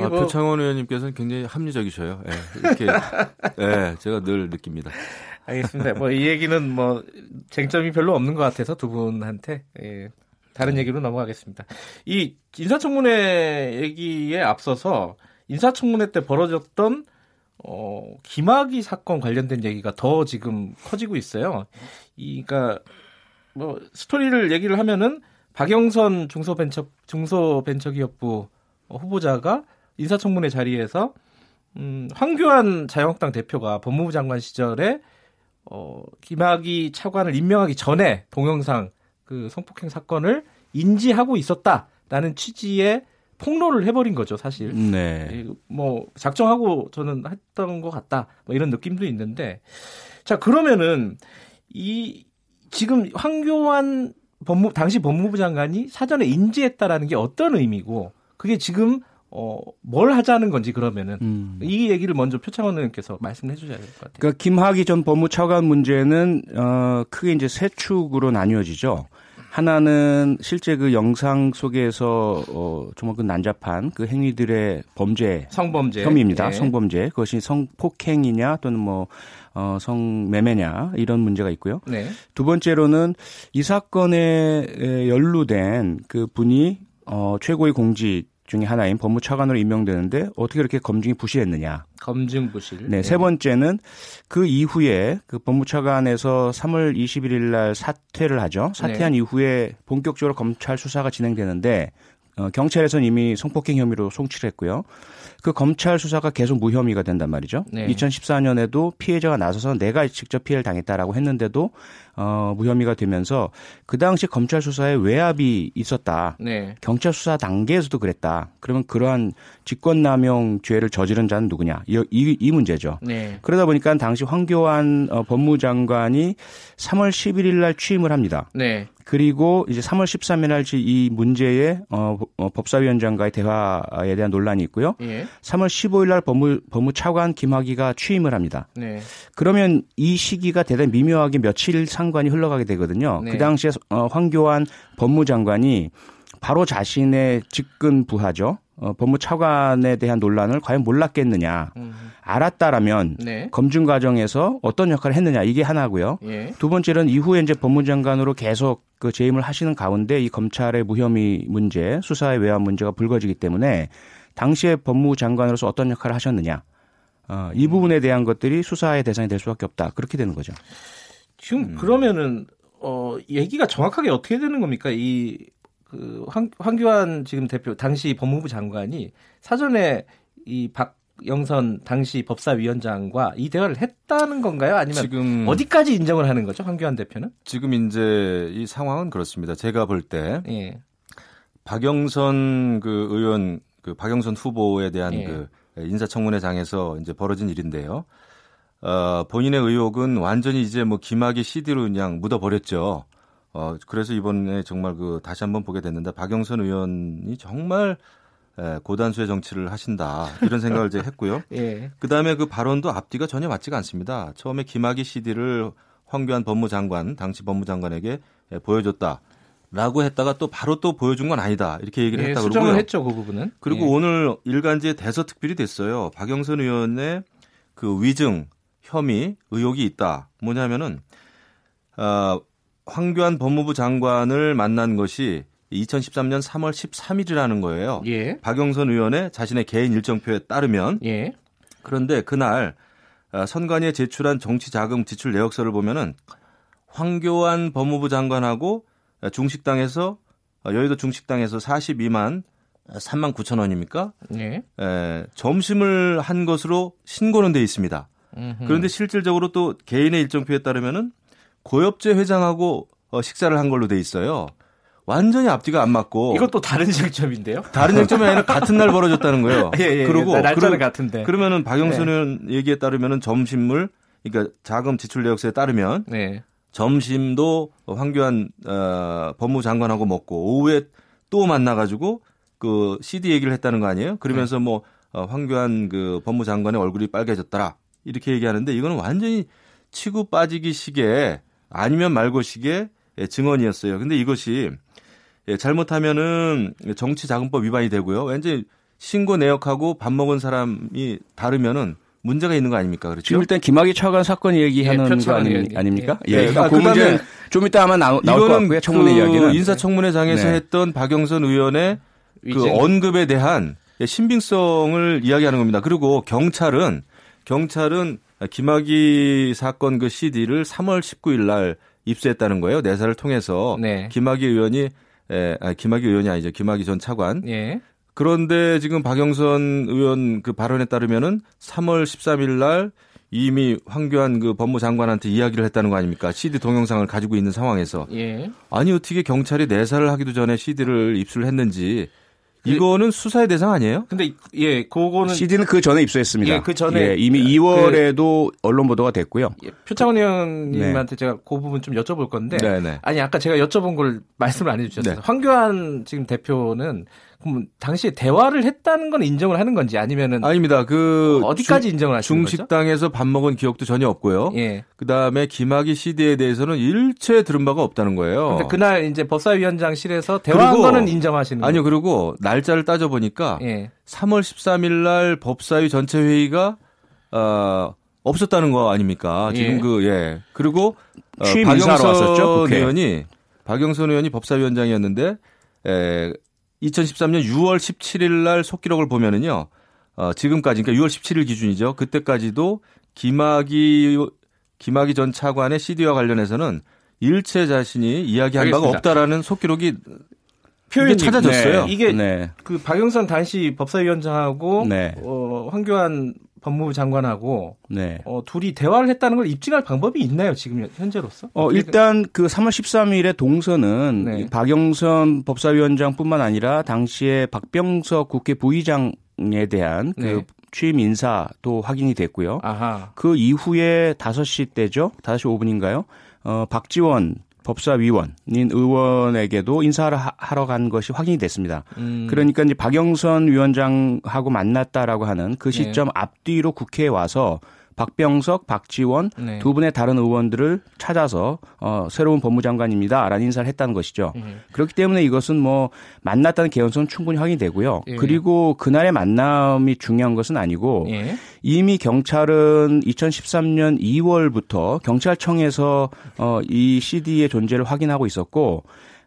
아, 뭐... 표창원 의원님께서는 굉장히 합리적이셔요. 예, 이렇게, [laughs] 예, 제가 늘 느낍니다. 알겠습니다. 뭐 이 얘기는 뭐 쟁점이 별로 없는 것 같아서 두 분한테 예, 다른 얘기로 넘어가겠습니다. 이 인사청문회 얘기에 앞서서 인사청문회 때 벌어졌던 어, 김학의 사건 관련된 얘기가 더 지금 커지고 있어요. 이, 그니까, 뭐, 스토리를 얘기를 하면은, 박영선 중소벤처, 중소벤처기업부 후보자가 인사청문회 자리에서, 음, 황교안 자유한국당 대표가 법무부 장관 시절에, 어, 김학의 차관을 임명하기 전에 동영상 그 성폭행 사건을 인지하고 있었다라는 취지의 폭로를 해버린 거죠, 사실. 네. 뭐 작정하고 저는 했던 것 같다, 뭐 이런 느낌도 있는데, 자 그러면은 이 지금 황교안 법무 당시 법무부 장관이 사전에 인지했다라는 게 어떤 의미고, 그게 지금 어, 뭘 하자는 건지 그러면은 음. 이 얘기를 먼저 표창원 의원께서 말씀해 주셔야 될 것 같아요. 그러니까 김학의 전 법무차관 문제는 어, 크게 이제 세 축으로 나뉘어지죠. 하나는 실제 그 영상 속에서 어 정말 그 난잡한 그 행위들의 범죄 성범죄 혐의입니다. 네. 성범죄 그것이 성폭행이냐 또는 뭐 어, 성매매냐 이런 문제가 있고요. 네. 두 번째로는 이 사건에 연루된 그 분이 어, 최고의 공직 중에 하나인 법무차관으로 임명되는데 어떻게 이렇게 검증이 부실했느냐. 검증 부실. 네, 네. 세 번째는 그 이후에 그 법무차관에서 3월 21일 날 사퇴를 하죠. 사퇴한 네. 이후에 본격적으로 검찰 수사가 진행되는데 어, 경찰에서는 이미 성폭행 혐의로 송치를 했고요. 그 검찰 수사가 계속 무혐의가 된단 말이죠. 네. 2014년에도 피해자가 나서서 내가 직접 피해를 당했다라고 했는데도 어, 무혐의가 되면서 그 당시 검찰 수사에 외압이 있었다. 네. 경찰 수사 단계에서도 그랬다. 그러면 그러한 직권남용 죄를 저지른 자는 누구냐? 이, 이, 이 문제죠. 네. 그러다 보니까 당시 황교안 어, 법무장관이 3월 11일 날 취임을 합니다. 네. 그리고 이제 3월 13일 날이 문제에 어, 어, 법사위원장과의 대화에 대한 논란이 있고요. 예. 3월 15일 날 법무 법무차관 김학의가 취임을 합니다. 네. 그러면 이 시기가 대단히 미묘하게 며칠 상 관이 흘러가게 되거든요. 네. 그 당시에 어, 황교안 법무장관이 바로 자신의 직근 부하죠. 어, 법무차관에 대한 논란을 과연 몰랐겠느냐. 음. 알았다라면 네. 검증 과정에서 어떤 역할을 했느냐 이게 하나고요. 예. 두 번째는 이후에 이제 법무장관으로 계속 그 재임을 하시는 가운데 이 검찰의 무혐의 문제, 수사의 외환 문제가 불거지기 때문에 당시에 법무장관으로서 어떤 역할을 하셨느냐. 어, 이 부분에 대한 것들이 수사의 대상이 될 수밖에 없다. 그렇게 되는 거죠. 지금 음. 그러면은 어 얘기가 정확하게 어떻게 되는 겁니까? 이 그 황교안 지금 대표 당시 법무부 장관이 사전에 이 박영선 당시 법사위원장과 이 대화를 했다는 건가요? 아니면 지금 어디까지 인정을 하는 거죠? 황교안 대표는? 지금 이제 이 상황은 그렇습니다. 제가 볼때 예. 박영선 그 의원 그 박영선 후보에 대한 예. 그 인사청문회장에서 이제 벌어진 일인데요. 어, 본인의 의혹은 완전히 이제 뭐 김학의 CD로 그냥 묻어버렸죠. 어, 그래서 이번에 정말 그 다시 한번 보게 됐는데 박영선 의원이 정말 에, 고단수의 정치를 하신다 이런 생각을 이제 했고요. [laughs] 예. 그 다음에 그 발언도 앞뒤가 전혀 맞지가 않습니다. 처음에 김학의 CD를 황교안 법무장관 당시 법무장관에게 에, 보여줬다. 라고 했다가 또 바로 또 보여준 건 아니다. 이렇게 얘기를 예, 했다고 그러고요. 했죠, 그 부분은. 그리고 예. 오늘 일간지에 대서특필이 됐어요. 박영선 의원의 그 위증 혐의 의혹이 있다. 뭐냐면은 어, 황교안 법무부 장관을 만난 것이 2013년 3월 13일이라는 거예요. 예. 박영선 의원의 자신의 개인 일정표에 따르면 예. 그런데 그날 어, 선관위에 제출한 정치자금 지출 내역서를 보면은 황교안 법무부 장관하고 중식당에서 어, 여의도 중식당에서 42만 3만 9천 원입니까? 예. 에, 점심을 한 것으로 신고는 돼 있습니다. 음흠. 그런데 실질적으로 또 개인의 일정표에 따르면은 고엽제 회장하고 어, 식사를 한 걸로 돼 있어요. 완전히 앞뒤가 안 맞고 이것도 다른 쟁점인데요? 다른 쟁점이 아니라 같은 날 벌어졌다는 거예요. [laughs] 예, 예, 예. 그리고 날짜는 같은데. 그러면은 박영선은 네. 얘기에 따르면은 점심물 그러니까 자금 지출 내역서에 따르면 네. 점심도 황교안 어, 법무장관하고 먹고 오후에 또 만나가지고 그 CD 얘기를 했다는 거 아니에요? 그러면서 네. 뭐 어, 황교안 그 법무장관의 얼굴이 빨개졌더라 이렇게 얘기하는데 이거는 완전히 치고 빠지기 식의 아니면 말고 식의 예, 증언이었어요. 근데 이것이 예, 잘못하면은 정치자금법 위반이 되고요. 왠지 신고 내역하고 밥 먹은 사람이 다르면은 문제가 있는 거 아닙니까? 그렇죠? 지금 일단 김학의 차관 사건 얘기하는 예, 거 아니, 아닙니까? 예. 예. 그러니까 그 문제 좀 이따 아마 나올 것 같고요. 청문회 그 이야기는 인사청문회장에서 네. 했던 박영선 의원의 그 언급에 대한 신빙성을 이야기하는 겁니다. 그리고 경찰은 경찰은 김학의 사건 그 CD를 3월 19일 날 입수했다는 거예요. 내사를 통해서 네. 김학의 의원이 에, 아, 김학의 의원이 아니죠. 김학의 전 차관. 예. 그런데 지금 박영선 의원 그 발언에 따르면은 3월 13일 날 이미 황교안 그 법무장관한테 이야기를 했다는 거 아닙니까? CD 동영상을 가지고 있는 상황에서. 예. 아니 어떻게 경찰이 내사를 하기도 전에 CD를 입수를 했는지 이거는 수사의 대상 아니에요? 근데 예, 그거는 CD는 그 전에 입수했습니다. 예, 그 전에 예, 이미 2월에도 그, 언론 보도가 됐고요. 예, 표창원 의원님한테 네. 제가 그 부분 좀 여쭤볼 건데 네네. 네. 아니 아까 제가 여쭤본 걸 말씀을 안 해주셨어요. 네. 황교안 지금 대표는 그럼 당시에 대화를 했다는 건 인정을 하는 건지 아니면은 아닙니다. 그 어디까지 중, 인정을 하시는 중식당에서 밥 먹은 기억도 전혀 없고요. 예. 그다음에 김학의 CD에 대해서는 일체 들은 바가 없다는 거예요. 근데 그날 이제 법사위원장실에서 대화한 거는 인정하시는 거예요. 아니요. 그리고 날짜를 따져 보니까 예. 3월 13일 날 법사위 전체 회의가 어 없었다는 거 아닙니까? 지금 예. 그 예. 그리고 어, 박영선 의원이 박영선 의원이 법사위원장이었는데 에, 2013년 6월 17일 날 속기록을 보면은요. 어, 지금까지 그러니까 6월 17일 기준이죠. 그때까지도 김학이 김학의 전 차관의 CD와 관련해서는 일체 자신이 이야기한 알겠습니다. 바가 없다라는 속기록이 표현이 찾아졌어요. 네. 이게 네. 그 박영선 당시 법사위원장하고 네. 어, 황교안 법무부 장관하고 네. 어, 둘이 대화를 했다는 걸 입증할 방법이 있나요 지금 현재로서? 어, 일단 그 3월 13일에 동서는 네. 박영선 법사위원장뿐만 아니라 당시에 박병석 국회 부의장에 대한 그 네. 취임 인사도 확인이 됐고요. 아하. 그 이후에 5시 때죠. 5시 5분인가요? 어, 박지원 법사위원인 의원에게도 인사를 하러 간 것이 확인이 됐습니다. 음. 그러니까 이제 박영선 위원장하고 만났다라고 하는 그 시점 네. 앞뒤로 국회에 와서 박병석, 박지원 네. 두 분의 다른 의원들을 찾아서 어, 새로운 법무장관입니다라는 인사를 했다는 것이죠. 네. 그렇기 때문에 이것은 뭐 만났다는 개연성은 충분히 확인되고요. 네. 그리고 그날의 만남이 중요한 것은 아니고 예. 이미 경찰은 2013년 2월부터 경찰청에서 어, 이 CD의 존재를 확인하고 있었고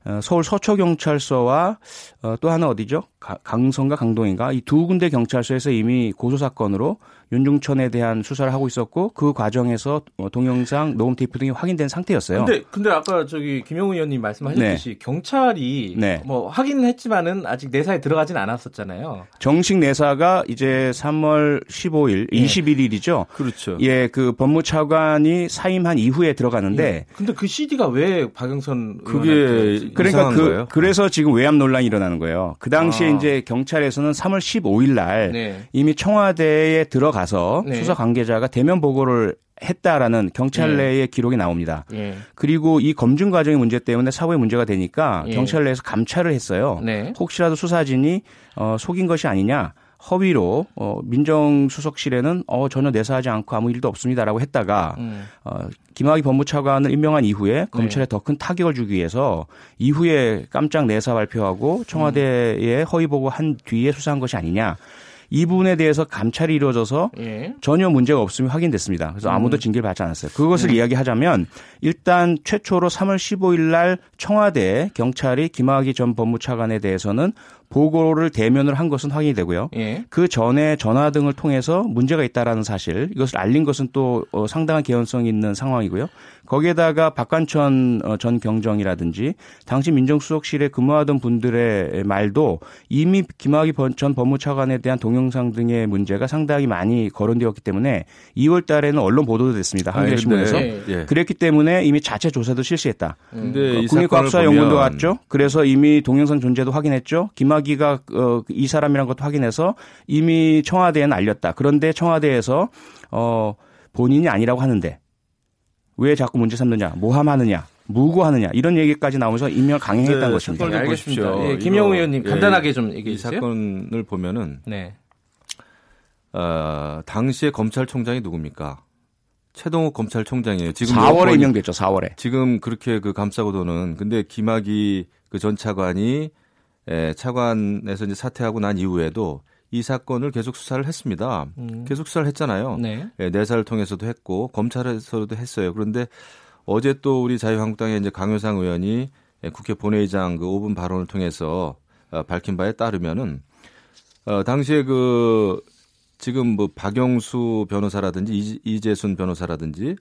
어, 서울 서초경찰서와 어, 또 하나 어디죠? 강성과 강동인가? 이 두 군데 경찰서에서 이미 고소 사건으로 윤중천에 대한 수사를 하고 있었고 그 과정에서 어, 동영상 녹음 테이프 등이 확인된 상태였어요. 근데 근데 아까 저기 김영우 의원님 말씀하셨듯이 네. 경찰이 네. 뭐 확인을 했지만은 아직 내사에 들어가진 않았었잖아요. 정식 내사가 이제 3월 15일, 네. 21일이죠. 그렇죠. 예, 그 법무차관이 사임한 이후에 들어가는데 예. 근데 그 CD가 왜 박영선 그게 그러니까 그 거예요? 그래서 지금 외압 논란이 일어나는 거예요. 그 당시에 아. 이제 경찰에서는 3월 15일 날 네. 이미 청와대에 들어 가서 네. 수사 관계자가 대면 보고를 했다라는 경찰 네. 내의 기록이 나옵니다. 예. 그리고 이 검증 과정의 문제 때문에 사고에 문제가 되니까 예. 경찰 내에서 감찰을 했어요. 네. 혹시라도 수사진이 어, 속인 것이 아니냐. 허위로 어, 민정수석실에는 어, 전혀 내사하지 않고 아무 일도 없습니다라고 했다가 음. 어, 김학의 법무차관을 임명한 이후에 검찰에 네. 더큰 타격을 주기 위해서 이후에 깜짝 내사 발표하고 청와대에 허위 보고한 뒤에 수사한 것이 아니냐. 이 부분에 대해서 감찰이 이루어져서 예. 전혀 문제가 없음이 확인됐습니다. 그래서 아무도 음. 징계를 받지 않았어요. 그것을 음. 이야기하자면 일단 최초로 3월 15일 날 청와대 경찰이 김학의 전 법무차관에 대해서는 보고를 대면을 한 것은 확인이 되고요. 예. 그 전에 전화 등을 통해서 문제가 있다라는 사실 이것을 알린 것은 또 어, 상당한 개연성이 있는 상황이고요. 거기에다가 박관천 어, 전 경정이라든지 당시 민정수석실에 근무하던 분들의 말도 이미 김학의 전 법무차관에 대한 동영상 등의 문제가 상당히 많이 거론되었기 때문에 2월 달에는 언론 보도도 됐습니다. 한겨레 신문에서. 네. 예. 그랬기 때문에 이미 자체 조사도 실시했다. 음. 국립과학수사연구원도 갔죠. 그래서 이미 동영상 존재도 확인했죠. 김학의 가 어, 이 사람이란 것도 확인해서 이미 청와대에는 알렸다. 그런데 청와대에서 어, 본인이 아니라고 하는데 왜 자꾸 문제 삼느냐, 모함하느냐 무고하느냐 이런 얘기까지 나오면서 임명을 강행했다는 네, 것입니다. 네, 알겠습니다. 예, 김영우 의원님 예, 간단하게 좀 얘기해 주세요. 이 사건을 보면은 네. 어, 당시에 검찰총장이 누굽니까? 최동욱 검찰총장이에요. 지금 4월에 임명됐죠. 4월에. 지금 그렇게 그 감싸고 도는 근데 김학의 그전 차관이 에, 차관에서 이제 사퇴하고 난 이후에도 이 사건을 계속 수사를 했습니다. 음. 계속 수사를 했잖아요. 네. 예, 내사를 통해서도 했고 검찰에서도 했어요. 그런데 어제 또 우리 자유한국당의 이제 강효상 의원이 예, 국회 본회의장 그 5분 발언을 통해서 어, 밝힌 바에 따르면은 어, 당시에 그 지금 뭐 박영수 변호사라든지 이재순 변호사라든지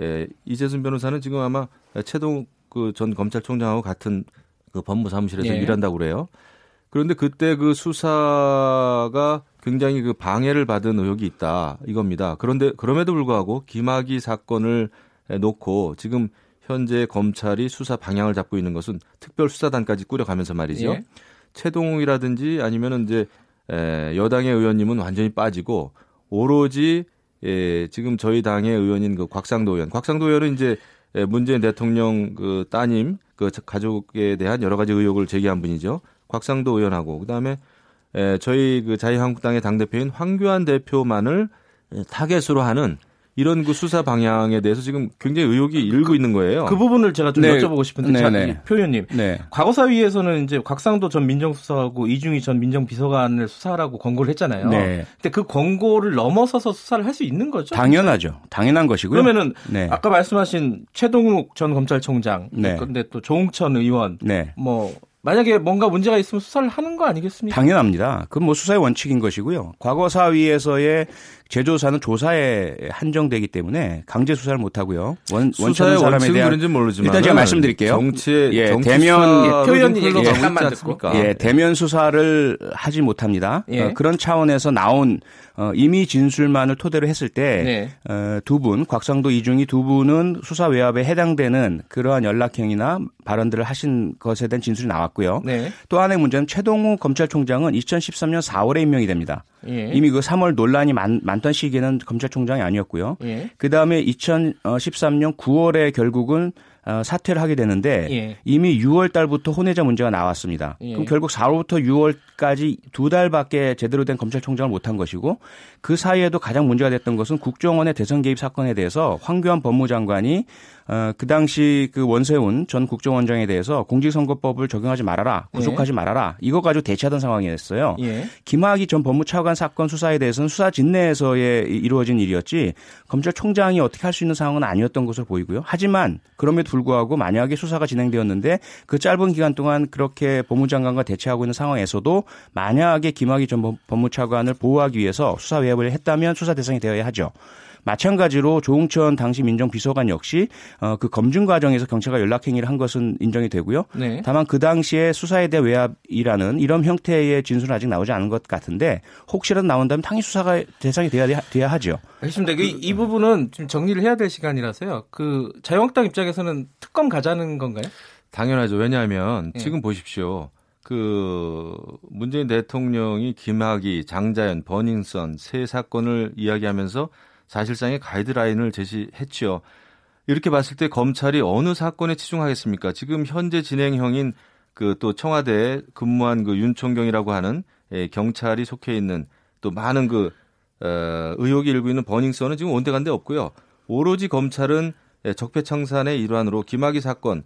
예, 이재순 변호사는 지금 아마 최동 그 전 검찰총장하고 같은 그 법무사무실에서 예. 일한다고 그래요. 그런데 그때 그 수사가 굉장히 그 방해를 받은 의혹이 있다 이겁니다. 그런데 그럼에도 불구하고 김학의 사건을 놓고 지금 현재 검찰이 수사 방향을 잡고 있는 것은 특별수사단까지 꾸려가면서 말이죠. 예. 최동욱이라든지 아니면은 이제 에, 여당의 의원님은 완전히 빠지고 오로지 예, 지금 저희 당의 의원인 그 곽상도 의원, 곽상도 의원은 이제 문재인 대통령 그 따님 그 가족에 대한 여러 가지 의혹을 제기한 분이죠. 곽상도 의원하고 그다음에 에, 저희 그 자유한국당의 당 대표인 황교안 대표만을 타겟으로 하는 이런 그 수사 방향에 대해서 지금 굉장히 의혹이 일고 그, 있는 거예요. 그 부분을 제가 좀 네. 여쭤보고 싶은데, 네, 자, 네. 표현님, 네. 과거사위에서는 이제 곽상도 전 민정수석하고 이중희 전 민정비서관을 수사하라고 권고를 했잖아요. 네. 근데 그 권고를 넘어서서 수사를 할 수 있는 거죠? 당연하죠. 당연한 것이고요. 그러면은 네. 아까 말씀하신 최동욱 전 검찰총장, 네. 근데 또 조홍천 의원, 네. 뭐 만약에 뭔가 문제가 있으면 수사를 하는 거 아니겠습니까? 당연합니다. 그건 뭐 수사의 원칙인 것이고요. 과거 사위에서의 제조사는 조사에 한정되기 때문에 강제 수사를 못 하고요. 원 원천은 사람에 대한 그런지 모르지만 일단 제가 말씀드릴게요. 정치의 예, 정치 대면 예, 표현 얘기 잠깐만 듣고 예, 대면 수사를 하지 못합니다. 예. 어, 그런 차원에서 나온 어, 이미 진술만을 토대로 했을 때두 네. 어, 분, 곽상도 이중이 두 분은 수사 외압에 해당되는 그러한 연락행위나 발언들을 하신 것에 대한 진술이 나왔고요. 네. 또 하나의 문제는 최동우 검찰총장은 2013년 4월에 임명이 됩니다. 예. 이미 그 3월 논란이 많, 많던 시기에는 검찰총장이 아니었고요. 예. 그 다음에 2013년 9월에 결국은 어, 사퇴를 하게 되는데 예. 이미 6월 달부터 혼외자 문제가 나왔습니다. 예. 그럼 결국 4월부터 6월까지 두 달밖에 제대로 된 검찰총장을 못한 것이고 그 사이에도 가장 문제가 됐던 것은 국정원의 대선 개입 사건에 대해서 황교안 법무장관이 어, 그 당시 그 원세훈 전 국정원장에 대해서 공직선거법을 적용하지 말아라, 구속하지 예. 말아라, 이거 가지고 대치하던 상황이었어요. 예. 김학의 전 법무차관 사건 수사에 대해서는 수사 진내에서의 이루어진 일이었지 검찰총장이 어떻게 할 수 있는 상황은 아니었던 것으로 보이고요. 하지만 그럼에도 불구하고 만약에 수사가 진행되었는데 그 짧은 기간 동안 그렇게 법무장관과 대치하고 있는 상황에서도 만약에 김학의 전 법무차관을 보호하기 위해서 수사 외압을 했다면 수사 대상이 되어야 하죠. 마찬가지로 조홍천 당시 민정비서관 역시 어, 그 검증 과정에서 경찰과 연락 행위를 한 것은 인정이 되고요. 네. 다만 그 당시에 수사에 대한 외압이라는 이런 형태의 진술은 아직 나오지 않은 것 같은데 혹시라도 나온다면 당연히 수사가 대상이 돼야, 돼야 하죠. 알겠습니다. 그, 이 부분은 좀 정리를 해야 될 시간이라서요. 그 자유한국당 입장에서는 특검 가자는 건가요? 당연하죠. 왜냐하면 네. 지금 보십시오. 그 문재인 대통령이 김학의, 장자연, 버닝썬 세 사건을 이야기하면서 사실상의 가이드라인을 제시했죠. 이렇게 봤을 때 검찰이 어느 사건에 치중하겠습니까? 지금 현재 진행형인 그 또 청와대에 근무한 그 윤총경이라고 하는 예, 경찰이 속해 있는 또 많은 그 어, 의혹이 일고 있는 버닝썬은 지금 온데간데 없고요. 오로지 검찰은 예, 적폐청산의 일환으로 김학의 사건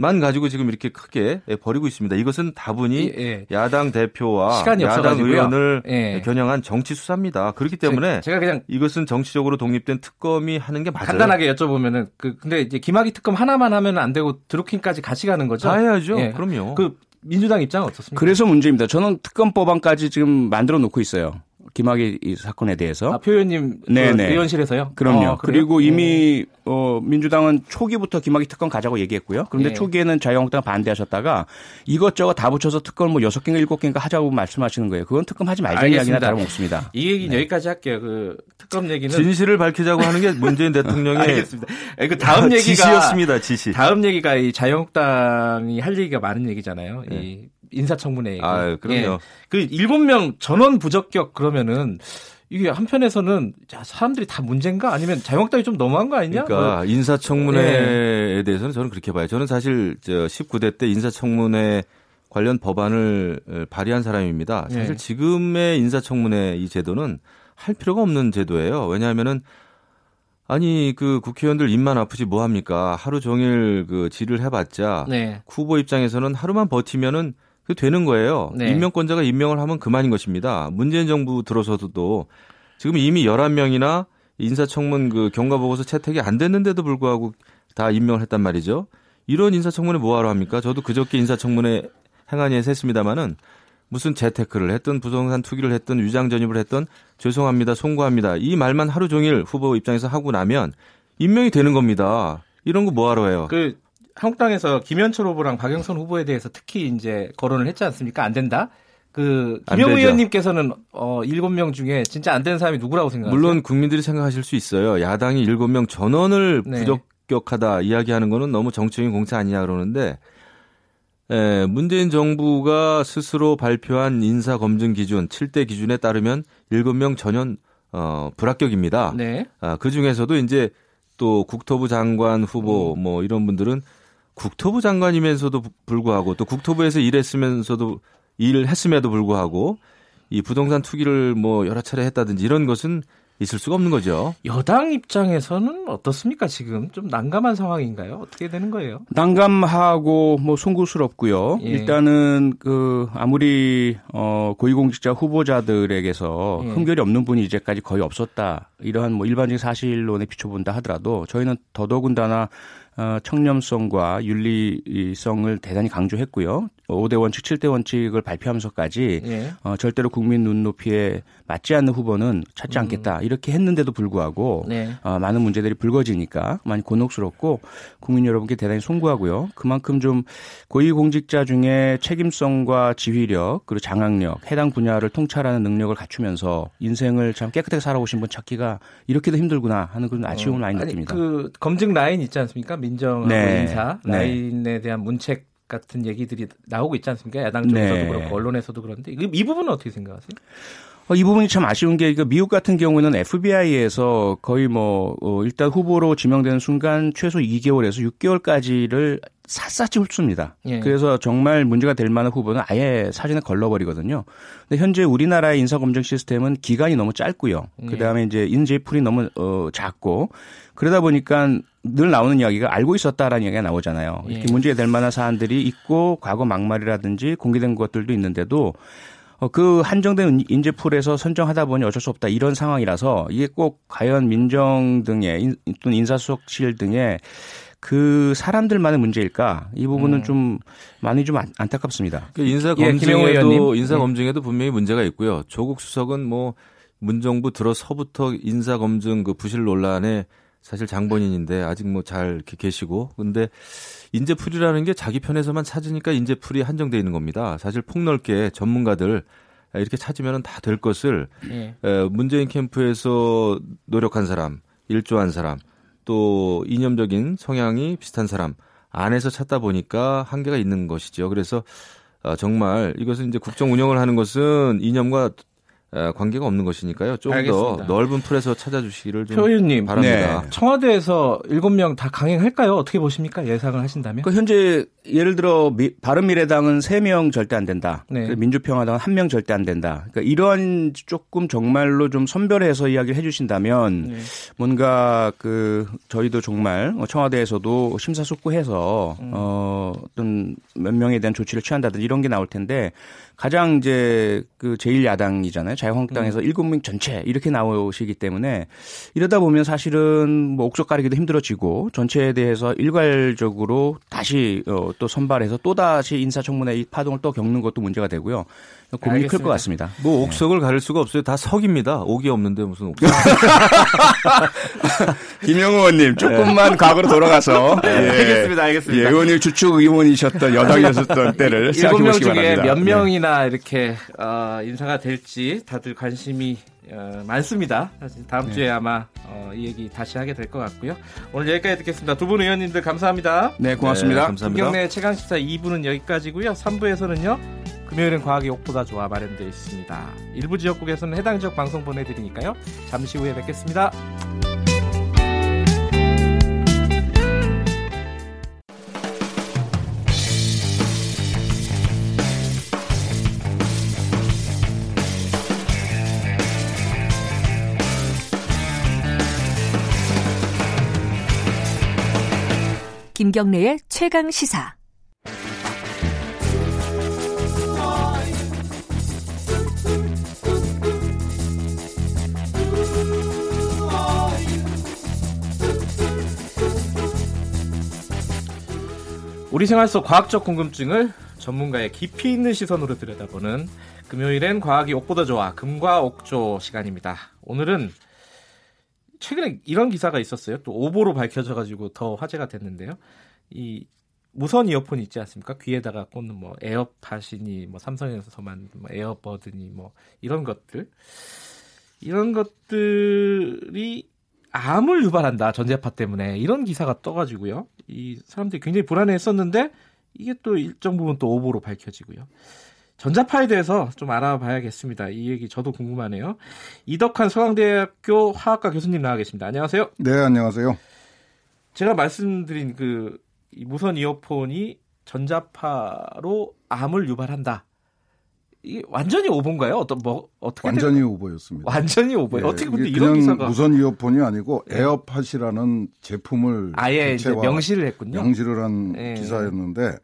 만 가지고 지금 이렇게 크게 버리고 있습니다. 이것은 다분히 예, 예. 야당 대표와 야당 의원을 예. 겨냥한 정치 수사입니다. 그렇기 때문에 제 가 그냥 이것은 정치적으로 독립된 특검이 하는 게 맞아요. 간단하게 여쭤보면은 그 근데 이제 김학의 특검 하나만 하면 안 되고 드루킹까지 같이 가는 거죠? 다 해야죠. 예. 그럼요. 그 민주당 입장은 어떻습니까? 그래서 문제입니다. 저는 특검 법안까지 지금 만들어 놓고 있어요. 김학의 이 사건에 대해서. 아, 표현님 네네. 그 의원실에서요? 그럼요. 아, 그리고 이미 어, 민주당은 초기부터 김학의 특검 가자고 얘기했고요. 그런데 예. 초기에는 자유한국당 반대하셨다가 이것저것 다 붙여서 특검 뭐 여섯 개인가 일곱 개인가 하자고 말씀하시는 거예요. 그건 특검 하지 말자는 이야기나 다름없습니다. 이 얘기는 네. 여기까지 할게요. 그 특검 얘기는 진실을 밝히자고 하는 게 문재인 대통령의 [laughs] 알겠습니다. 그 다음 [laughs] 얘기가 지시였습니다. 지시. 다음 얘기가 이 자유한국당이 할 얘기가 많은 얘기잖아요. 네. 이 인사청문회. 아, 그럼요. 예. 그 일곱 명 전원 부적격 그러면은 이게 한편에서는 자, 사람들이 다 문제인가 아니면 자유한국당이 좀 너무한 거 아니냐? 그러니까 뭐. 인사청문회에 네. 대해서는 저는 그렇게 봐요. 저는 사실 저 19대 때 인사청문회 관련 법안을 발의한 사람입니다. 사실 네. 지금의 인사청문회 이 제도는 할 필요가 없는 제도예요. 왜냐하면은 아니 그 국회의원들 입만 아프지 뭐 합니까? 하루 종일 그 질을 해봤자 네. 후보 입장에서는 하루만 버티면은 그 되는 거예요. 네. 임명권자가 임명을 하면 그만인 것입니다. 문재인 정부 들어서도 지금 이미 11명이나 인사청문 그 경과보고서 채택이 안 됐는데도 불구하고 다 임명을 했단 말이죠. 이런 인사청문회 뭐하러 합니까? 저도 그저께 인사청문회 행안위에서 했습니다마는 무슨 재테크를 했든 부동산 투기를 했든 위장 전입을 했든 죄송합니다, 송구합니다. 이 말만 하루 종일 후보 입장에서 하고 나면 임명이 되는 겁니다. 이런 거 뭐하러 해요? 그 한국당에서 김현철 후보랑 박영선 후보에 대해서 특히 이제 거론을 했지 않습니까? 안 된다. 그 김영우 의원님께서는 어 7명 중에 진짜 안 되는 사람이 누구라고 생각하세요? 물론 국민들이 생각하실 수 있어요. 야당이 7명 전원을 네. 부적격하다 이야기하는 거는 너무 정치적인 공차 아니냐 그러는데 예, 문재인 정부가 스스로 발표한 인사 검증 기준 7대 기준에 따르면 7명 전원 어 불합격입니다. 네. 아, 그 중에서도 이제 또 국토부 장관 후보 음. 뭐 이런 분들은 국토부 장관이면서도 불구하고 또 국토부에서 일했으면서도 일을 했음에도 불구하고 이 부동산 투기를 뭐 여러 차례 했다든지 이런 것은 있을 수가 없는 거죠. 여당 입장에서는 어떻습니까? 지금 좀 난감한 상황인가요? 어떻게 되는 거예요? 난감하고 뭐 송구스럽고요. 예. 일단은 그 아무리 어 고위공직자 후보자들에게서 예. 흠결이 없는 분이 이제까지 거의 없었다. 이러한 뭐 일반적인 사실론에 비춰본다 하더라도 저희는 더더군다나 어, 청렴성과 윤리성을 대단히 강조했고요. 5대 원칙, 7대 원칙을 발표하면서까지 예. 어, 절대로 국민 눈높이에 맞지 않는 후보는 찾지 음. 않겠다 이렇게 했는데도 불구하고 네. 어, 많은 문제들이 불거지니까 많이 곤혹스럽고 국민 여러분께 대단히 송구하고요. 그만큼 좀 고위공직자 중에 책임성과 지휘력 그리고 장악력 해당 분야를 통찰하는 능력을 갖추면서 인생을 참 깨끗하게 살아오신 분 찾기가 이렇게도 힘들구나 하는 그런 아쉬움을 어, 많이 느낍니다. 그 검증 라인 있지 않습니까? 민정하고 네. 인사 네. 라인에 네. 대한 문책 같은 얘기들이 나오고 있지 않습니까? 야당 쪽에서도 네. 그렇고 언론에서도 그런데 이 부분은 어떻게 생각하세요? 어, 이 부분이 참 아쉬운 게 미국 같은 경우는 FBI에서 거의 뭐 어, 일단 후보로 지명되는 순간 최소 2개월에서 6개월까지를 샅샅이 훑습니다. 예. 그래서 정말 문제가 될 만한 후보는 아예 사진에 걸러버리거든요. 근데 현재 우리나라의 인사검증 시스템은 기간이 너무 짧고요. 예. 그다음에 이제 인재풀이 너무 어, 작고 그러다 보니까 늘 나오는 이야기가 알고 있었다라는 이야기가 나오잖아요. 이렇게 예. 문제가 될 만한 사안들이 있고 과거 막말이라든지 공개된 것들도 있는데도 어, 그 한정된 인재 풀에서 선정하다 보니 어쩔 수 없다 이런 상황이라서 이게 꼭 과연 민정 등의 또는 인사수석실 등의 그 사람들만의 문제일까? 이 부분은 음. 좀 많이 좀 안, 타깝습니다 그 인사 예, 검증에도 예, 인사 검증에도 분명히 문제가 있고요. 조국 수석은 뭐 문정부 들어서부터 인사 검증 그 부실 논란에 사실 장본인인데 아직 뭐잘 이렇게 계시고 근데 인재풀이라는 게 자기 편에서만 찾으니까 인재풀이 한정돼 있는 겁니다. 사실 폭넓게 전문가들 이렇게 찾으면 다 될 것을 네. 문재인 캠프에서 노력한 사람, 일조한 사람, 또 이념적인 성향이 비슷한 사람 안에서 찾다 보니까 한계가 있는 것이죠. 그래서 어, 정말 이것은 이제 국정 운영을 하는 것은 이념과 관계가 없는 것이니까요. 좀 더 넓은 풀에서 찾아주시기를 좀 표현님, 바랍니다. 네. 청와대에서 7명 다 강행할까요? 어떻게 보십니까? 예상을 하신다면? 그 현재 예를 들어 미, 바른미래당은 3명 절대 안 된다. 네. 민주평화당은 1명 절대 안 된다. 그러니까 이러한 조금 정말로 좀 선별해서 이야기를 해 주신다면 네. 뭔가 그 저희도 정말 청와대에서도 심사숙고해서 음. 어, 어떤 몇 명에 대한 조치를 취한다든지 이런 게 나올 텐데 가장 이제 그 제1야당이잖아요. 자유한국당에서 음. 7명 전체 이렇게 나오시기 때문에 이러다 보면 사실은 뭐 옥석 가리기도 힘들어지고 전체에 대해서 일괄적으로 다시 어, 또 선발해서 또 다시 인사청문회 이 파동을 또 겪는 것도 문제가 되고요. 고민이 클 것 같습니다. 뭐 네. 옥석을 네. 가릴 수가 없어요. 다 석입니다. 옥이 없는데 무슨 옥석. [laughs] 김영우 의원님 조금만 네. 과거로 돌아가서 [laughs] 네. 예. 알겠습니다. 알겠습니다. 예, 의원님 주축 의원이셨던 여당이었던 [laughs] 때를 생각해 보시기 바랍니다. 몇 명이나 이렇게 어, 인사가 될지 다들 관심이 어, 많습니다. 사실 다음 네. 주에 아마 어, 이 얘기 다시 하게 될 것 같고요. 오늘 여기까지 듣겠습니다. 두 분 의원님들 감사합니다. 네, 고맙습니다. 네, 감사합니다. 김경래 최강 시사 2부는 여기까지고요. 3부에서는요. 금요일은 과학이 옥보다 좋아 마련되어 있습니다. 일부 지역국에서는 해당 지역 방송 보내드리니까요. 잠시 후에 뵙겠습니다. 김경래의 최강 시사. 우리 생활 속 과학적 궁금증을 전문가의 깊이 있는 시선으로 들여다보는 금요일엔 과학이 옥보다 좋아 금과 옥조 시간입니다. 오늘은 최근에 이런 기사가 있었어요. 또 오보로 밝혀져 가지고 더 화제가 됐는데요. 이 무선 이어폰 있지 않습니까? 귀에다가 꽂는 뭐 에어팟이니 뭐 삼성에서 만든 뭐 에어버드니 뭐 이런 것들 이런 것들이 암을 유발한다 전자파 때문에 이런 기사가 떠가지고요. 이 사람들이 굉장히 불안해했었는데 이게 또 일정 부분 또 오보로 밝혀지고요. 전자파에 대해서 좀 알아봐야겠습니다. 이 얘기 저도 궁금하네요. 이덕한 서강대학교 화학과 교수님 나와 계십니다. 안녕하세요. 네, 안녕하세요. 제가 말씀드린 그 무선 이어폰이 전자파로 암을 유발한다. 이게 완전히 오보인가요? 어떤 뭐 어떻게 완전히 된... 오보였습니다. 완전히 오보예요. 예, 어떻게 근데 이런 기사가 무선 이어폰이 아니고 예. 에어팟이라는 제품을 아예 명시를 했군요. 명시를 한 예. 기사였는데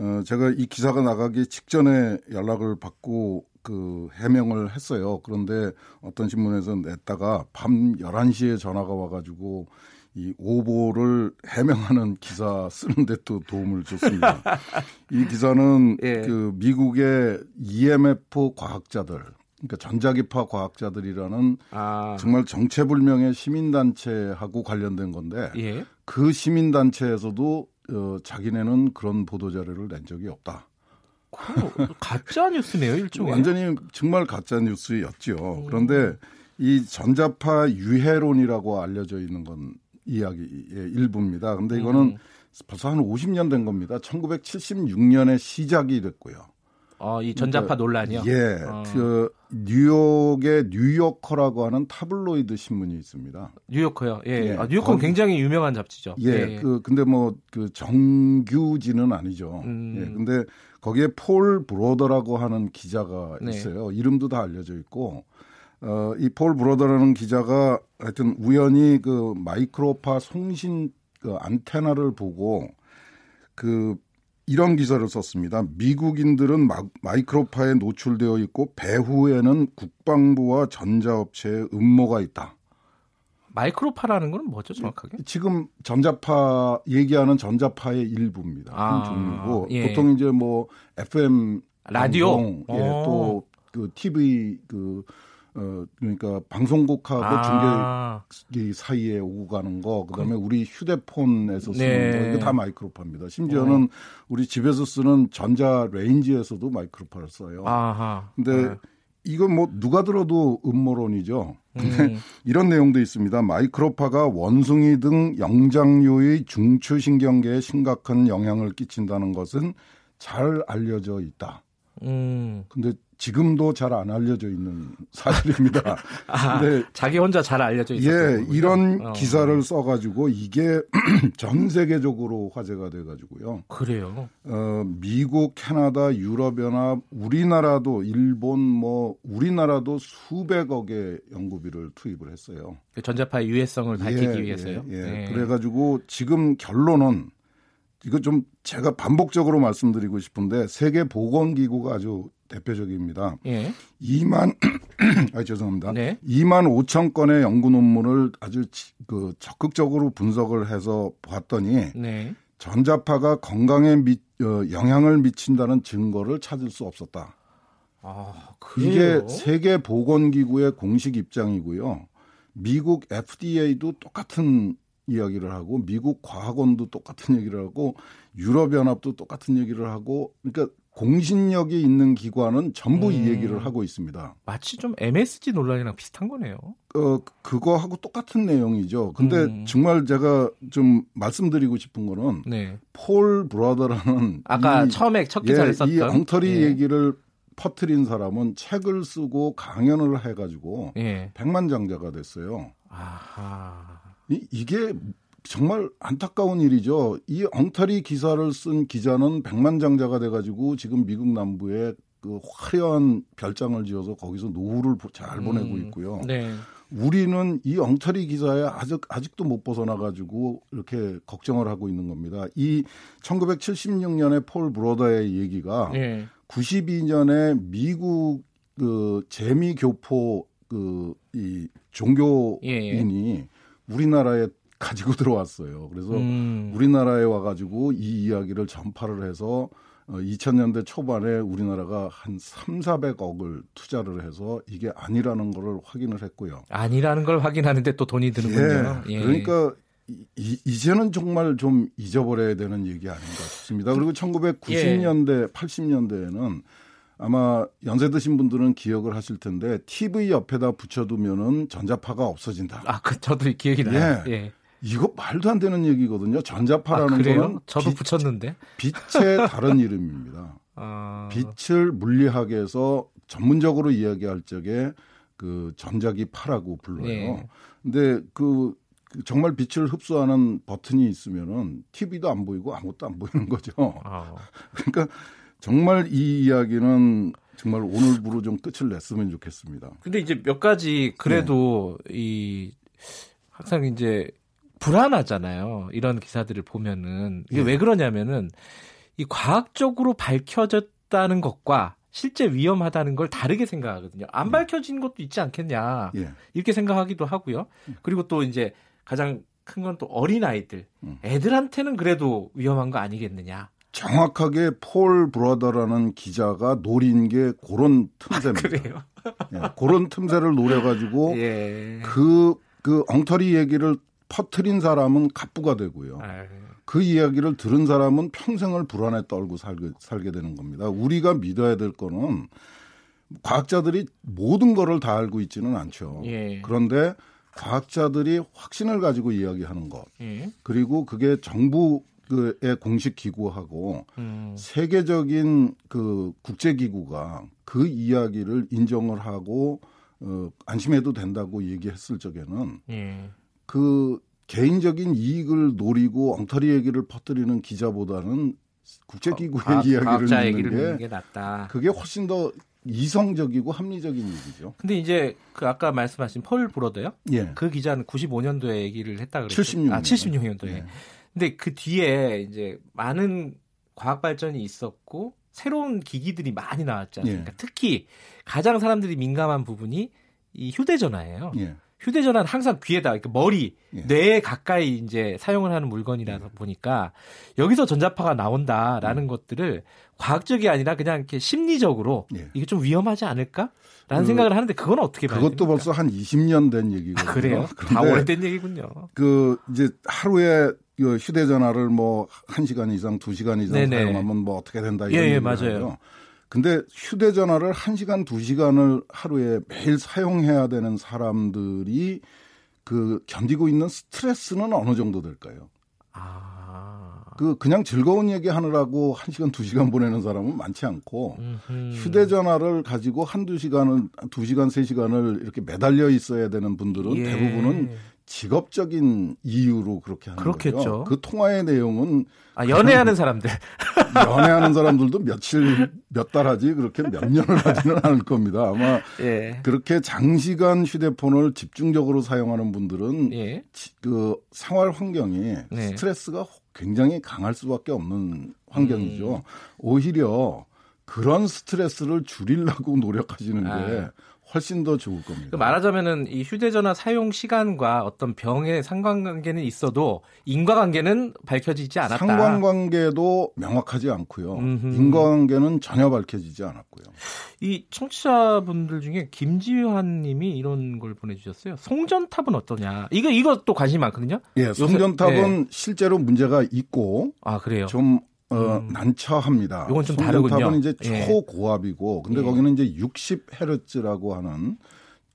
어, 제가 이 기사가 나가기 직전에 연락을 받고 그 해명을 했어요. 그런데 어떤 신문에서 냈다가 밤 11시에 전화가 와가지고 이 오보를 해명하는 기사 쓰는데 또 도움을 줬습니다. [laughs] 이 기사는 예. 그 미국의 EMF 과학자들, 그러니까 전자기파 과학자들이라는 아. 정말 정체불명의 시민단체하고 관련된 건데 예. 그 시민단체에서도 어, 자기네는 그런 보도 자료를 낸 적이 없다. 가짜 뉴스네요, 일종의. 완전히 정말 가짜 뉴스였죠. 그런데 이 전자파 유해론이라고 알려져 있는 건 이야기의 일부입니다. 근데 이거는 음. 벌써 한 50년 된 겁니다. 1976년에 시작이 됐고요. 어, 이 전자파 그러니까, 논란이요? 예. 어. 그 뉴욕의 뉴요커라고 하는 타블로이드 신문이 있습니다. 뉴요커요. 예. 예. 아, 뉴요커는 굉장히 유명한 잡지죠. 예. 예. 그 근데 뭐 그 정규지는 아니죠. 음. 예. 근데 거기에 폴 브로더라고 하는 기자가 네. 있어요. 네. 이름도 다 알려져 있고 어, 이 폴 브로더라는 기자가 하여튼 우연히 그 마이크로파 송신 그 안테나를 보고 그 이런 기사를 썼습니다. 미국인들은 마, 마이크로파에 노출되어 있고 배후에는 국방부와 전자업체의 음모가 있다. 마이크로파라는 건 뭐죠, 정확하게? 지금 전자파 얘기하는 전자파의 일부입니다. 아, 종류고 예. 보통 이제 뭐 FM 라디오, 방송, 예, 또그 TV 그 어 그러니까 방송국하고 아. 중계 사이에 오고 가는 거 그다음에 그... 우리 휴대폰에서 쓰는 네. 거 이거 다 마이크로파입니다. 심지어는 어. 우리 집에서 쓰는 전자 레인지에서도 마이크로파를 써요. 아하. 근데 네. 이건 뭐 누가 들어도 음모론이죠. 근데 음. [laughs] 이런 내용도 있습니다. 마이크로파가 원숭이 등 영장류의 중추신경계에 심각한 영향을 끼친다는 것은 잘 알려져 있다. 음. 근데 지금도 잘 안 알려져 있는 사실입니다. [laughs] 아, 근데 자기 혼자 잘 알려져 있어요. 예, 이런 어. 기사를 써가지고 이게 [clears throat] 전 세계적으로 화제가 돼가지고요. 그래요. 어, 미국, 캐나다, 유럽연합, 우리나라도 일본, 뭐 우리나라도 수백억의 연구비를 투입을 했어요. 그 전자파의 유해성을 밝히기 예, 위해서요. 예, 예. 네. 그래가지고 지금 결론은 이거 좀 제가 반복적으로 말씀드리고 싶은데 세계 보건기구가 아주 대표적입니다. 예. 2만 [clears throat] 아 죄송합니다. 네. 2만 5천 건의 연구 논문을 아주 그 적극적으로 분석을 해서 봤더니 네. 전자파가 건강에 미, 어, 영향을 미친다는 증거를 찾을 수 없었다. 아, 이게 세계 보건기구의 공식 입장이고요. 미국 FDA도 똑같은 이야기를 하고 미국 과학원도 똑같은 얘기를 하고 유럽 연합도 똑같은 얘기를 하고 그러니까 공신력이 있는 기관은 전부 음. 이 얘기를 하고 있습니다. 마치 좀 MSG 논란이랑 비슷한 거네요. 어, 그거하고 똑같은 내용이죠. 근데 음. 정말 제가 좀 말씀드리고 싶은 거는 네. 폴 브라더라는 아까 이, 처음에 첫 기사를 예, 썼던 이 엉터리 예. 얘기를 퍼트린 사람은 책을 쓰고 강연을 해가지고 예. 백만장자가 됐어요. 아하. 이, 이게 정말 안타까운 일이죠. 이 엉터리 기사를 쓴 기자는 백만장자가 돼가지고 지금 미국 남부에 그 화려한 별장을 지어서 거기서 노후를 잘 보내고 음, 있고요. 네. 우리는 이 엉터리 기사에 아직 아직도 못 벗어나 가지고 이렇게 걱정을 하고 있는 겁니다. 이 1976년에 폴 브로더의 얘기가 네. 92년에 미국 그 재미 교포 그 이 종교인이 예. 우리나라에 가지고 [laughs] 들어왔어요. 그래서 음. 우리나라에 와가지고 이 이야기를 전파를 해서 2000년대 어, 초반에 우리나라가 한 3, 400억을 투자를 해서 이게 아니라는 거를 확인을 했고요. 아니라는 걸 확인하는데 또 돈이 드는군요. 예. 예. 그러니까 이, 이제는 정말 좀 잊어버려야 되는 얘기 아닌가 싶습니다. 그리고 1990년대, 예. 80년대에는 아마 연세 드신 분들은 기억을 하실 텐데 TV 옆에다 붙여두면은 전자파가 없어진다. 아, 그 저도 기억이 나요. 예. 예. 이거 말도 안 되는 얘기거든요. 전자파라는 아, 거는 저도 빛, 붙였는데 빛의 다른 이름입니다. [laughs] 아... 빛을 물리학에서 전문적으로 이야기할 적에 그 전자기 파라고 불러요. 네. 근데 그, 그 정말 빛을 흡수하는 버튼이 있으면은 TV도 안 보이고 아무것도 안 보이는 거죠. 아... [laughs] 그러니까 정말 이 이야기는 정말 오늘부로 좀 끝을 냈으면 좋겠습니다. 근데 이제 몇 가지 그래도 네. 이 항상 이제 불안하잖아요. 이런 기사들을 보면은 이게 예. 왜 그러냐면은 이 과학적으로 밝혀졌다는 것과 실제 위험하다는 걸 다르게 생각하거든요. 안 음. 밝혀진 것도 있지 않겠냐 예. 이렇게 생각하기도 하고요. 음. 그리고 또 이제 가장 큰 건 또 어린 아이들, 음. 애들한테는 그래도 위험한 거 아니겠느냐. 정확하게 폴 브라더라는 기자가 노린 게 그런 틈새입니다. 그래요? 예, 그런 틈새를 노려가지고 [laughs] 예. 그, 그 엉터리 얘기를 퍼트린 사람은 갑부가 되고요. 아유. 그 이야기를 들은 사람은 평생을 불안에 떨고 살게, 살게 되는 겁니다. 우리가 믿어야 될 거는 과학자들이 모든 거를 다 알고 있지는 않죠. 예. 그런데 과학자들이 확신을 가지고 이야기하는 것, 예. 그리고 그게 정부의 공식 기구하고 음. 세계적인 그 국제 기구가 그 이야기를 인정을 하고 어, 안심해도 된다고 얘기했을 적에는 예. 그 개인적인 이익을 노리고 엉터리 얘기를 퍼뜨리는 기자보다는 국제기구의 어, 이야기를 듣는 게, 게 낫다. 그게 훨씬 더 이성적이고 합리적인 얘기죠. 근데 이제 그 아까 말씀하신 펄 브로더요? 예. 그 기자는 95년도에 얘기를 했다 그랬죠. 76년. 아, 76년도에. 예. 근데 그 뒤에 이제 많은 과학 발전이 있었고 새로운 기기들이 많이 않습니까? 예. 특히 가장 사람들이 민감한 부분이 이 휴대전화예요. 예. 휴대전화는 항상 귀에다 그러니까 머리, 예. 뇌에 가까이 이제 사용을 하는 물건이라서 예. 보니까 여기서 전자파가 나온다라는 예. 것들을 과학적이 아니라 그냥 이렇게 심리적으로 예. 이게 좀 위험하지 않을까? 라는 그, 생각을 하는데 그건 어떻게 봐요? 그것도 벌써 한 20년 된 얘기거든요. 아, 그래요? 다 오래된 얘기군요. 그 이제 하루에 그 휴대전화를 뭐 1시간 이상, 2시간 이상 네네. 사용하면 뭐 어떻게 된다 이런 예, 예, 맞아요. 근데 휴대전화를 1시간, 2시간을 하루에 매일 사용해야 되는 사람들이 그 견디고 있는 스트레스는 어느 정도 될까요? 아. 그 그냥 즐거운 얘기 하느라고 1시간, 2시간 보내는 사람은 많지 않고 음흠. 휴대전화를 가지고 한두 시간을 2시간, 3시간을 이렇게 매달려 있어야 되는 분들은 예. 대부분은 직업적인 이유로 그렇게 하는 그렇겠죠. 거죠. 그 통화의 내용은 아, 연애하는 사람들 [laughs] 연애하는 사람들도 며칠 몇 달 하지 그렇게 몇 년을 [laughs] 하지는 않을 겁니다. 아마 예. 그렇게 장시간 휴대폰을 집중적으로 사용하는 분들은 예. 그 생활 환경이 네. 스트레스가 굉장히 강할 수밖에 없는 환경이죠. 음. 오히려 그런 스트레스를 줄이려고 노력하시는 게 아. 훨씬 더 좋을 겁니다. 말하자면은 이 휴대전화 사용 시간과 어떤 병의 상관관계는 있어도 인과관계는 밝혀지지 않았다. 상관관계도 명확하지 않고요. 음흠. 인과관계는 전혀 밝혀지지 않았고요. 이 청취자분들 중에 김지환 님이 이런 걸 보내주셨어요. 송전탑은 어떠냐. 이거, 이것도 관심이 많거든요. 예, 송전탑은 네. 실제로 문제가 있고. 아, 그래요? 좀 어, 음. 난처합니다. 이건 좀 다르군요. 이제 예. 초고압이고, 근데 예. 거기는 이제 60헤르츠라고 하는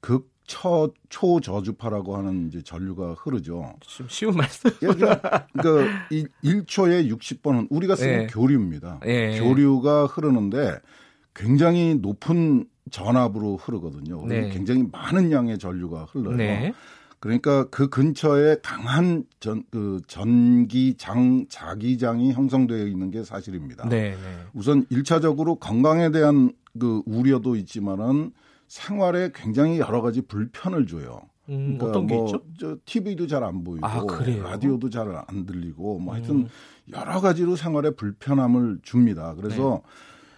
극 처, 초저주파라고 하는 이제 전류가 흐르죠. 좀 쉬운 말씀. 예, 그러니까, 그러니까 1초에 60번은 우리가 쓰는 예. 교류입니다. 예. 교류가 흐르는데 굉장히 높은 전압으로 흐르거든요. 네. 굉장히 많은 양의 전류가 흘러요. 네. 그러니까 그 근처에 강한 전, 그 전기장, 자기장이 형성되어 있는 게 사실입니다. 네, 네. 우선 1차적으로 건강에 대한 그 우려도 있지만은 생활에 굉장히 여러 가지 불편을 줘요. 음, 그러니까 어떤 게 뭐, 있죠? 저 TV도 잘 안 보이고 아, 라디오도 잘 안 들리고 뭐 하여튼 음. 여러 가지로 생활에 불편함을 줍니다. 그래서 네.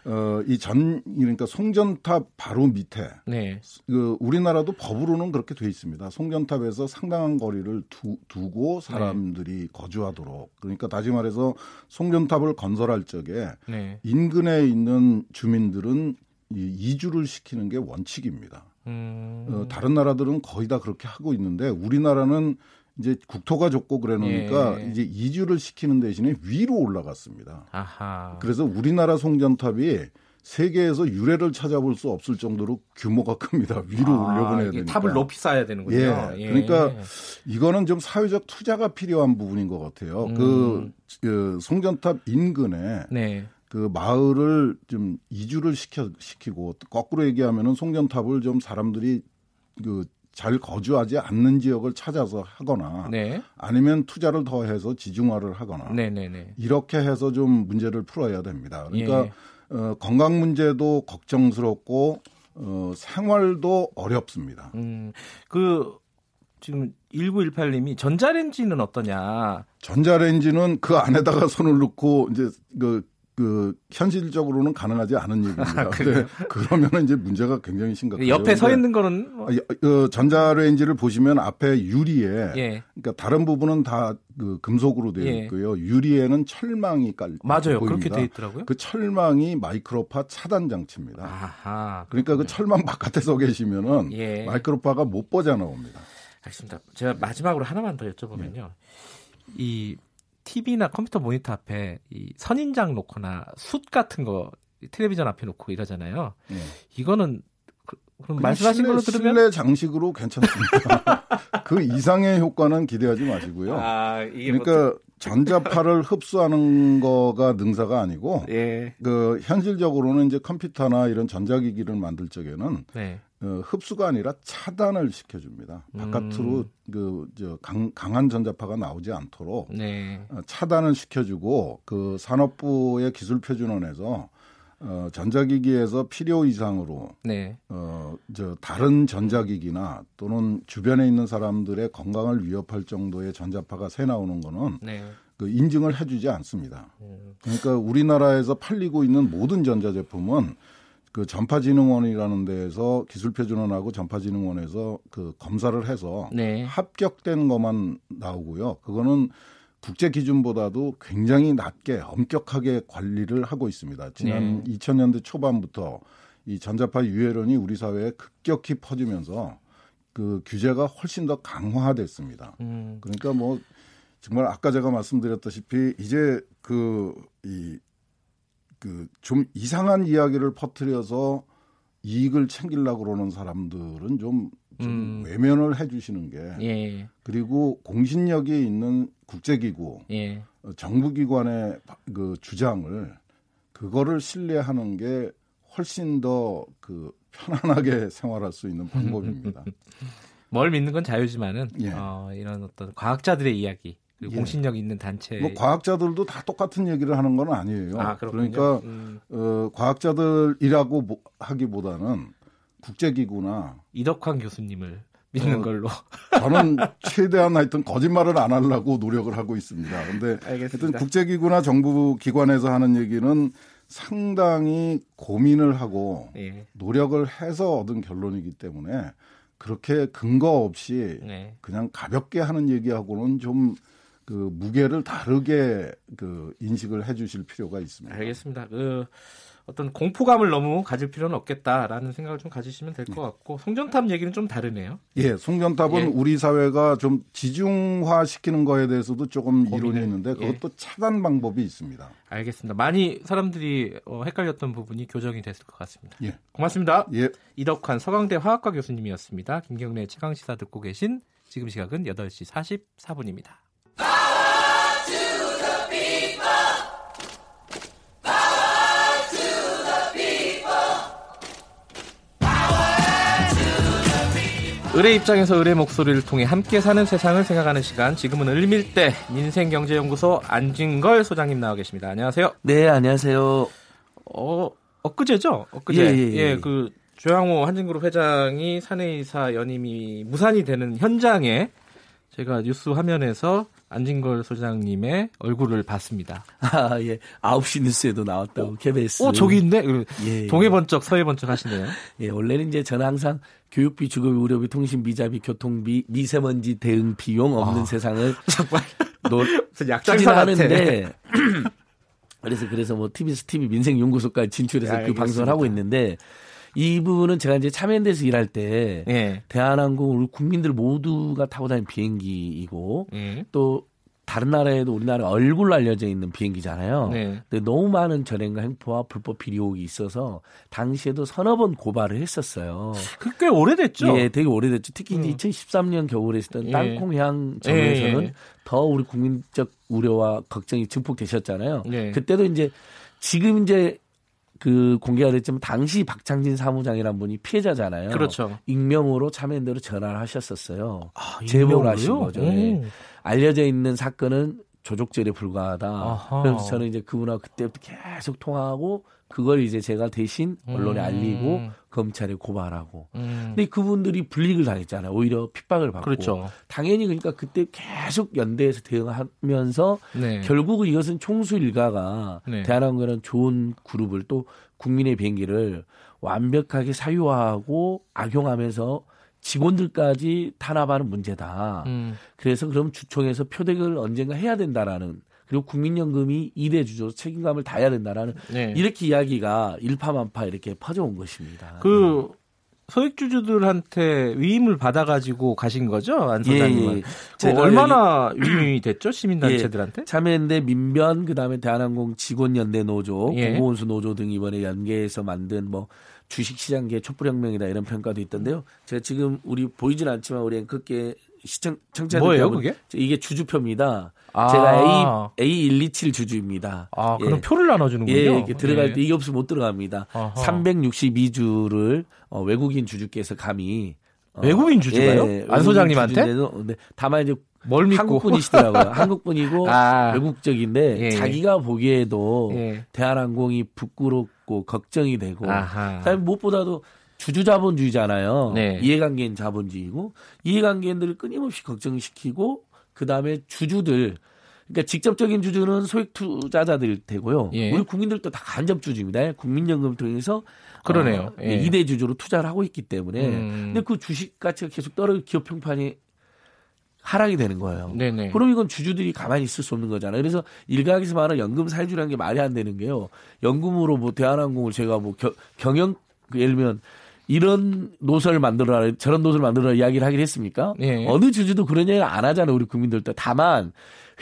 어, 이 전, 그러니까 송전탑 바로 밑에. 네. 그, 우리나라도 법으로는 그렇게 돼 있습니다. 송전탑에서 상당한 거리를 두, 두고 사람들이 네. 거주하도록. 그러니까 다시 말해서 송전탑을 건설할 적에 네. 인근에 있는 주민들은 이 이주를 시키는 게 원칙입니다. 음. 어, 다른 나라들은 거의 다 그렇게 하고 있는데 우리나라는 이제 국토가 좁고 그러니까 예. 이제 이주를 시키는 대신에 위로 올라갔습니다. 아하. 그래서 우리나라 송전탑이 세계에서 유래를 찾아볼 수 없을 정도로 규모가 큽니다. 위로 아, 올려보내야 되니까. 탑을 높이 쌓아야 되는군요. 예. 예. 그러니까 이거는 좀 사회적 투자가 필요한 부분인 것 같아요. 음. 그, 그 송전탑 인근에 네. 그 마을을 좀 이주를 시켜 시키고 거꾸로 얘기하면은 송전탑을 좀 사람들이 그 잘 거주하지 않는 지역을 찾아서 하거나 네. 아니면 투자를 더해서 지중화를 하거나 네네네. 네, 네. 이렇게 해서 좀 문제를 풀어야 됩니다. 그러니까 예. 어, 건강 문제도 걱정스럽고 어, 생활도 어렵습니다. 음, 그 지금 1918님이 전자레인지는 어떠냐? 전자레인지는 그 안에다가 손을 넣고 이제 그 그 현실적으로는 가능하지 않은 [laughs] 얘기입니다. 아, 근데 그러면은 이제 문제가 굉장히 심각해요. 옆에 서 있는 거는 뭐. 어, 전자레인지를 보시면 앞에 유리에 예. 그러니까 다른 부분은 다 그 금속으로 되어 예. 있고요. 유리에는 철망이 깔 맞아요. 보입니다. 그렇게 되어 있더라고요. 그 철망이 마이크로파 차단 장치입니다. 아하, 그러니까 그 철망 바깥에 서 계시면은 예. 마이크로파가 못 뻗어 나옵니다. 알겠습니다. 제가 마지막으로 하나만 더 여쭤보면요. 예. 이 TV나 컴퓨터 모니터 앞에 이 선인장 놓거나 숯 같은 거 텔레비전 앞에 놓고 이러잖아요. 네. 이거는 그, 그럼 말씀하신 실내, 걸로 들으면 실내 장식으로 괜찮습니다. [laughs] 그 이상의 효과는 기대하지 마시고요. 아, 그러니까 뭐... 전자파를 흡수하는 거가 능사가 아니고 예. 그 현실적으로는 이제 컴퓨터나 이런 전자기기를 만들 적에는 네. 어, 흡수가 아니라 차단을 시켜줍니다. 바깥으로 음. 그저 강한 전자파가 나오지 않도록 네. 어, 차단을 시켜주고 그 산업부의 기술표준원에서 어, 전자기기에서 필요 이상으로 네. 어, 저 다른 전자기기나 또는 주변에 있는 사람들의 건강을 위협할 정도의 전자파가 새 나오는 거는 네. 그 인증을 해주지 않습니다. 음. 그러니까 우리나라에서 팔리고 있는 모든 전자제품은 그 전파진흥원이라는 데에서 기술표준원하고 전파진흥원에서 그 검사를 해서 네. 합격된 것만 나오고요. 그거는 국제 기준보다도 굉장히 낮게 엄격하게 관리를 하고 있습니다. 지난 네. 2000년대 초반부터 이 전자파 유해론이 우리 사회에 급격히 퍼지면서 그 규제가 훨씬 더 강화됐습니다. 음. 그러니까 뭐 정말 아까 제가 말씀드렸다시피 이제 그 이 그 좀 이상한 이야기를 퍼뜨려서 이익을 챙기려고 그러는 사람들은 좀, 좀 음. 외면을 해 주시는 게 예. 그리고 공신력이 있는 국제기구 예. 어, 정부기관의 그 주장을 그거를 신뢰하는 게 훨씬 더 그 편안하게 [laughs] 생활할 수 있는 방법입니다. [laughs] 뭘 믿는 건 자유지만은 예. 어, 이런 어떤 과학자들의 이야기 예. 공신력 있는 단체. 뭐 과학자들도 다 똑같은 얘기를 하는 건 아니에요. 아, 그러니까 음. 어, 과학자들이라고 하기보다는 국제기구나 이덕환 교수님을 믿는 어, 걸로. [laughs] 저는 [laughs] 최대한 하여튼 거짓말을 안 하려고 노력을 하고 있습니다. 근데 하여튼 국제기구나 정부 기관에서 하는 얘기는 상당히 고민을 하고 예. 노력을 해서 얻은 결론이기 때문에 그렇게 근거 없이 네. 그냥 가볍게 하는 얘기하고는 좀 그 무게를 다르게 그 인식을 해주실 필요가 있습니다. 알겠습니다. 그 어떤 공포감을 너무 가질 필요는 없겠다라는 생각을 좀 가지시면 될 것 같고 송전탑 얘기는 좀 다르네요. 예, 송전탑은 예. 우리 사회가 좀 지중화 시키는 거에 대해서도 조금 이론이 있는데 예. 그것도 예. 차단 방법이 있습니다. 알겠습니다. 많이 사람들이 어, 헷갈렸던 부분이 교정이 됐을 것 같습니다. 예. 고맙습니다. 예. 이덕환 서강대 화학과 교수님이었습니다. 김경래 최강 시사 듣고 계신 지금 시각은 8시 44분입니다. 을의 입장에서 을의 목소리를 통해 함께 사는 세상을 생각하는 시간. 지금은 을밀대 민생경제연구소 안진걸 소장님 나와 계십니다. 안녕하세요. 네, 안녕하세요. 어, 엊그제죠? 엊그제. 예, 예, 예. 예 그 조양호 한진그룹 회장이 사내이사 연임이 무산이 되는 현장에 제가 뉴스 화면에서 안진걸 소장님의 얼굴을 봤습니다. 아, 예. 9시 뉴스에도 나왔다고, 어, KBS. 어, 저기 있네? 예, 예. 동에 번쩍, 서에 번쩍 하시네요. 예, 원래는 이제 저는 항상 교육비, 주거비, 의료비, 통신비, 자비, 교통비, 미세먼지 대응 비용 없는 아. 세상을 [laughs] 노, 약장사 하는데 [clears throat] 그래서 그래서 뭐 TBS TV 민생연구소까지 진출해서 야, 그 알겠습니다. 방송을 하고 있는데 이 부분은 제가 이제 참여연대에서 일할 때 예. 대한항공 우리 국민들 모두가 타고 다니는 비행기이고 예. 또 다른 나라에도 우리나라 얼굴로 알려져 있는 비행기잖아요. 네. 근데 너무 많은 전행과 행포와 불법 비리혹이 있어서 당시에도 서너 번 고발을 했었어요. 꽤 오래됐죠. 예, 되게 오래됐죠. 특히 음. 2013년 겨울에 있었던 예. 땅콩향 정에서는 예. 더 우리 국민적 우려와 걱정이 증폭되셨잖아요. 예. 그때도 이제 지금 이제 그 공개가 됐지만 당시 박창진 사무장이란 분이 피해자잖아요. 그렇죠. 익명으로 참여연대로 전화를 하셨었어요. 아, 제보를 하신 거죠. 네. 알려져 있는 사건은 조족절에 불과하다. 아하. 그래서 저는 이제 그분하고 그때부터 계속 통화하고 그걸 이제 제가 대신 언론에 음. 알리고 검찰에 고발하고. 음. 근데 그분들이 불이익을 당했잖아요. 오히려 핍박을 받고. 그렇죠. 당연히 그러니까 그때 계속 연대에서 대응하면서 네. 결국은 이것은 총수 일가가 네. 대한항공이라는 좋은 그룹을 또 국민의 비행기를 완벽하게 사유화하고 악용하면서 직원들까지 탄압하는 문제다. 음. 그래서 그럼 주총에서 표백을 언젠가 해야 된다라는 그리고 국민연금이 2대 주주로 책임감을 다해야 된다라는 네. 이렇게 이야기가 일파만파 이렇게 퍼져온 것입니다. 그 소액주주들한테 위임을 받아가지고 가신 거죠 안 소장님은? 예, 예. 얼마나 [clears throat] 위임이 됐죠 시민단체들한테? 예, 참여연대 민변 그다음에 대한항공 직원연대 노조, 예. 공무원수 노조 등 이번에 연계해서 만든 뭐 주식시장계 촛불혁명이다 이런 평가도 있던데요. 제가 지금 우리 보이진 않지만 우리 앵커께 시청 청취자들 뭐예요 그게? 이게 주주표입니다. 아. 제가 A A127 주주입니다. 아 그럼 예. 표를 나눠주는군요. 예, 이렇게 들어갈 예. 때 이게 없으면 못 들어갑니다. 아하. 362주를 어, 외국인 주주께서 감히 어, 외국인 주주가요? 예, 안 소장님한테? 네, 다만 이제 뭘 믿고 한국 분이시더라고요. [laughs] 한국 분이고 아. 외국적인데 예. 자기가 보기에도 예. 대한항공이 부끄럽 고 걱정이 되고 그다음에 무엇보다도 주주 자본주의잖아요. 네. 이해관계인 자본주의고 이해관계인들을 끊임없이 걱정시키고 그 다음에 주주들 그러니까 직접적인 주주는 소액 투자자들 되고요. 예. 우리 국민들도 다 간접 주주입니다. 국민연금을 통해서 그러네요. 어, 예. 2대 주주로 투자를 하고 있기 때문에 음. 근데 그 주식 가치가 계속 떨어져 기업 평판이 하락이 되는 거예요. 네네. 그럼 이건 주주들이 가만히 있을 수 없는 거잖아요. 그래서 일각에서 말하는 연금 사회주라는 게 말이 안 되는 게요. 연금으로 뭐 대한항공을 제가 뭐 겨, 경영 그 예를 들면 이런 노선을 만들어라, 저런 노선을 만들어라 이야기를 하긴 했습니까? 예. 어느 주주도 그런 얘기를 안 하잖아요, 우리 국민들도. 다만,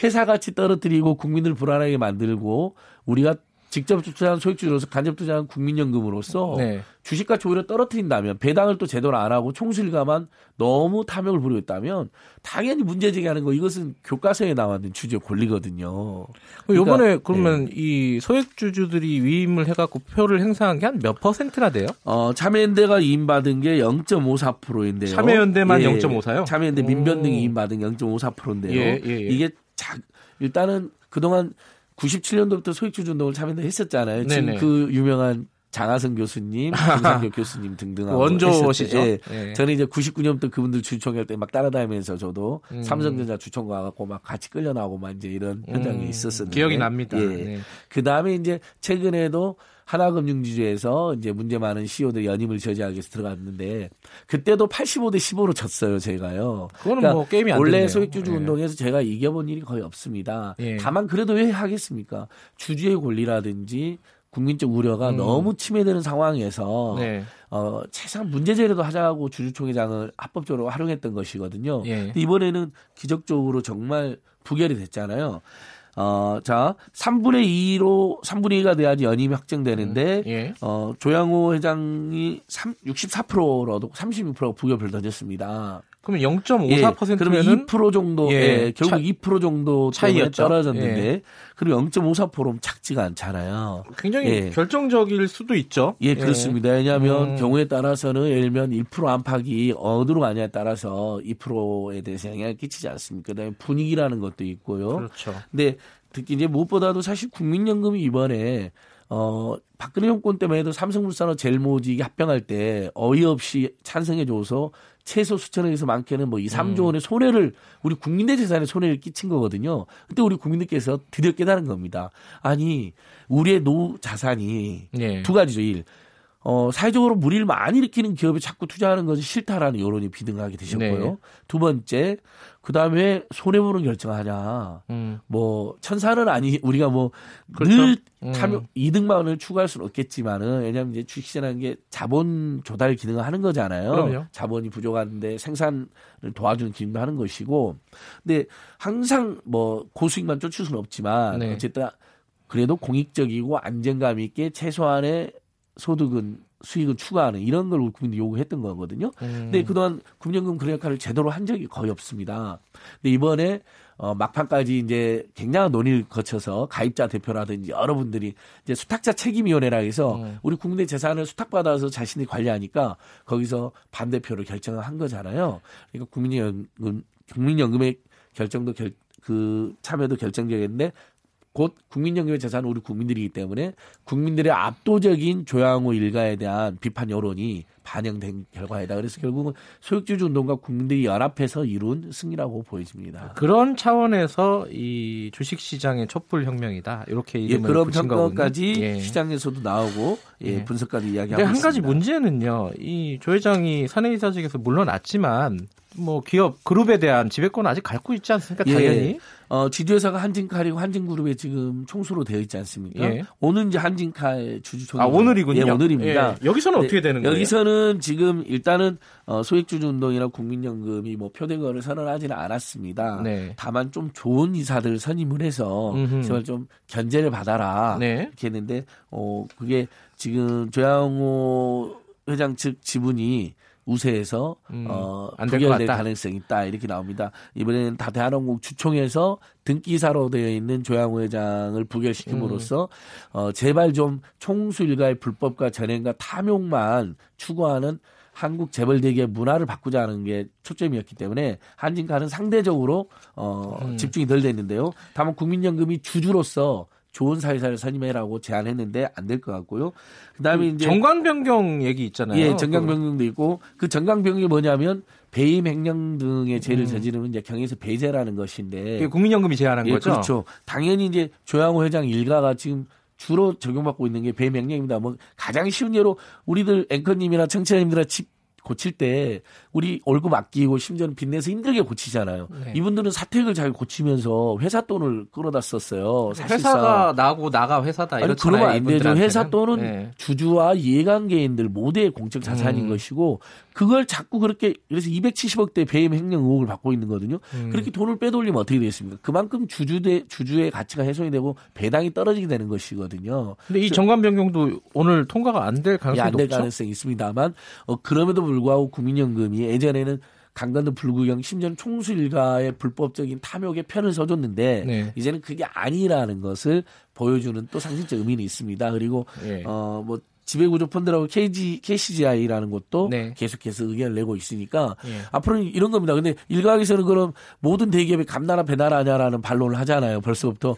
회사 가치 떨어뜨리고 국민들 불안하게 만들고 우리가 직접 투자한 소액주주로서 간접 투자한 국민연금으로서 네. 주식가치 오히려 떨어뜨린다면 배당을 또 제대로 안 하고 총수일가만 너무 탐욕을 부리고 있다면 당연히 문제 제기하는 거 이것은 교과서에 나왔는 주제 권리거든요. 그러니까, 이번에 그러면 네. 이 소액주주들이 위임을 해갖고 표를 행사한 게 한 몇 퍼센트나 돼요? 어 참여연대가 위임받은 게 0.54%인데요. 참여연대만 예, 0.54요? 참여연대 민변 등이 위임받은 0.54%인데요. 예, 예, 예, 이게 자, 일단은 그동안 97년도부터 소액주주 운동을 참여했었잖아요. 지금 그 유명한 장하성 교수님, 김상교 교수님 등등하고 원조시죠. 예. 예. 저는 이제 99년부터 그분들 주총회 때막 따라다니면서 저도 음. 삼성전자 주총 가갖고 막 같이 끌려 나오고 막 이제 이런 현장이 음. 있었었는데 기억이 납니다. 예. 네. 그 다음에 이제 최근에도 하나금융지주에서 이제 문제 많은 CEO들 연임을 저지하기 위해서 들어갔는데 그때도 85대 15로 졌어요, 제가요. 그거는 그러니까 뭐 게임이 안 원래. 소액주주 예. 운동에서 제가 이겨본 일이 거의 없습니다. 예. 다만 그래도 왜 하겠습니까? 주주의 권리라든지 국민적 우려가 음. 너무 침해되는 상황에서 네. 어, 최소한 문제제라도 하자고 주주총회장을 합법적으로 활용했던 것이거든요. 예. 이번에는 기적적으로 정말 부결이 됐잖아요. 어, 자, 3분의 2로 3분의 2가 돼야지 연임이 확정되는데 음, 예. 어, 조양호 회장이 3, 64%로도 36%가 부결을 던졌습니다. 그러면 0.54%면 예, 그러면 2% 정도 예, 예 결국 차, 2% 정도 차이였죠. 떨어졌는데 예. 그리고 0.54%면 작지가 않잖아요. 굉장히 예. 결정적일 수도 있죠. 예, 그렇습니다. 왜냐하면 음. 경우에 따라서는 예를 들면 1% 안팎이 어디로 가냐에 따라서 2%에 대해서 영향을 끼치지 않습니까? 그다음에 분위기라는 것도 있고요. 그렇죠. 근데 특히 이제 무엇보다도 사실 국민연금이 이번에 어, 박근혜 정권 때만 해도 삼성물산과 젤모직이 합병할 때 어이없이 찬성해줘서 최소 수천억에서 많게는 뭐 2, 3조 음. 원의 손해를 우리 국민의 재산에 손해를 끼친 거거든요. 그때 우리 국민들께서 드디어 깨달은 겁니다. 아니, 우리의 노 자산이 네. 두 가지죠. 일. 어, 사회적으로 무리를 많이 일으키는 기업에 자꾸 투자하는 것이 싫다라는 여론이 비등하게 되셨고요. 네. 두 번째, 그 다음에 손해 보는 결정하냐. 음. 뭐, 천사는 아니, 우리가 뭐, 그렇죠. 늘 음. 이득만을 추구할 수는 없겠지만은, 왜냐하면 이제 주식시라는 게 자본 조달 기능을 하는 거잖아요. 그럼요. 자본이 부족한데 생산을 도와주는 기능도 하는 것이고. 근데 항상 뭐, 고수익만 쫓을 수는 없지만, 네. 어쨌든 그래도 공익적이고 안정감 있게 최소한의 소득은 수익을 추가하는 이런 걸 국민들이 요구했던 거거든요. 음. 근데 그동안 국민연금 그런 역할을 제대로 한 적이 거의 없습니다. 근데 이번에 어, 막판까지 이제 굉장한 논의를 거쳐서 가입자 대표라든지 여러분들이 이제 수탁자 책임위원회라 해서 음. 우리 국민의 재산을 수탁받아서 자신이 관리하니까 거기서 반대표를 결정을 한 거잖아요. 그러니까 국민연금, 국민연금의 결정도 결, 그 참여도 결정적인데 곧 국민연금의 재산은 우리 국민들이기 때문에 국민들의 압도적인 조양호 일가에 대한 비판 여론이 반영된 결과이다. 그래서 결국은 소액주주 운동과 국민들이 연합해서 이룬 승리라고 보여집니다. 그런 차원에서 이 주식 시장의 촛불 혁명이다. 이렇게 이름을 예, 그런 평가까지 예. 시장에서도 나오고 예, 예. 분석까지 이야기하고 있습니다. 한 가지 문제는요. 이 조 회장이 사내이사직에서 물러났지만 뭐 기업 그룹에 대한 지배권은 아직 갖고 있지 않습니까? 예. 당연히. 어, 지주회사가 한진칼이고 한진그룹에 지금 총수로 되어 있지 않습니까? 예. 오늘 이제 한진칼 주주총회. 아, 오늘이군요. 예, 오늘입니다. 예. 여기서는 어떻게 되는 거예요? 여기서는 지금 일단은 어, 소액주주 운동이나 국민연금이 뭐 표대거를 선언하지는 않았습니다. 네. 다만 좀 좋은 이사들 선임을 해서 제발 좀 견제를 받아라. 네. 이렇게 했는데 어, 그게 지금 조양호 회장 측 지분이 우세해서 음, 어 부결될 가능성이 있다 이렇게 나옵니다. 이번에는 다 대한항공 주총에서 등기사로 되어 있는 조양호 회장을 부결시킴으로써 음. 어 제발 좀 총수 일가의 불법과 전행과 탐욕만 추구하는 한국 재벌 대기의 문화를 바꾸자는 게 초점이었기 때문에 한진카는 상대적으로 어 음. 집중이 덜 됐는데요. 다만 국민연금이 주주로서 좋은 사회사를 선임해라고 제안했는데 안 될 것 같고요. 그다음에 그 이제 정관 변경 얘기 있잖아요. 예, 정관 변경도 있고 그 정관 변경이 뭐냐면 배임 횡령 등의 죄를 음. 저지르면 이제 경에서 배제라는 것인데 국민연금이 제안한 예, 거죠. 그렇죠. 당연히 이제 조양호 회장 일가가 지금 주로 적용받고 있는 게 배임 횡령입니다. 뭐 가장 쉬운 예로 우리들 앵커님이나 청취자님들아 집 고칠 때 우리 월급 아끼고 심지어는 빚내서 힘들게 고치잖아요. 네. 이분들은 사택을 잘 고치면서 회사 돈을 끌어다 썼어요. 회사가 나고 나가 회사다 아니, 그러면 안 되죠. 회사 돈은 네. 주주와 이해관계인들 모두의 공적 자산인 음. 것이고 그걸 자꾸 그렇게 그래서 270억대 배임 횡령 의혹을 받고 있는 거거든요. 음. 그렇게 돈을 빼돌리면 어떻게 되겠습니까? 그만큼 주주대 주주의 가치가 훼손이 되고 배당이 떨어지게 되는 것이거든요. 근데 이 정관 변경도 오늘 통과가 안 될 가능성이 예, 안될 가능성이 있습니다만 어, 그럼에도 불구하고 국민연금이 예전에는 강간도 불구경 심지어는 총수 일가의 불법적인 탐욕에 편을 서줬는데 네. 이제는 그게 아니라는 것을 보여주는 또 상징적 의미는 있습니다. 그리고 네. 어뭐 지배구조 펀드라고 KG, KCGI라는 것도 네. 계속해서 의견을 내고 있으니까 예. 앞으로는 이런 겁니다. 근데 일각에서는 그럼 모든 대기업이 감나라 배나라냐라는 반론을 하잖아요. 벌써부터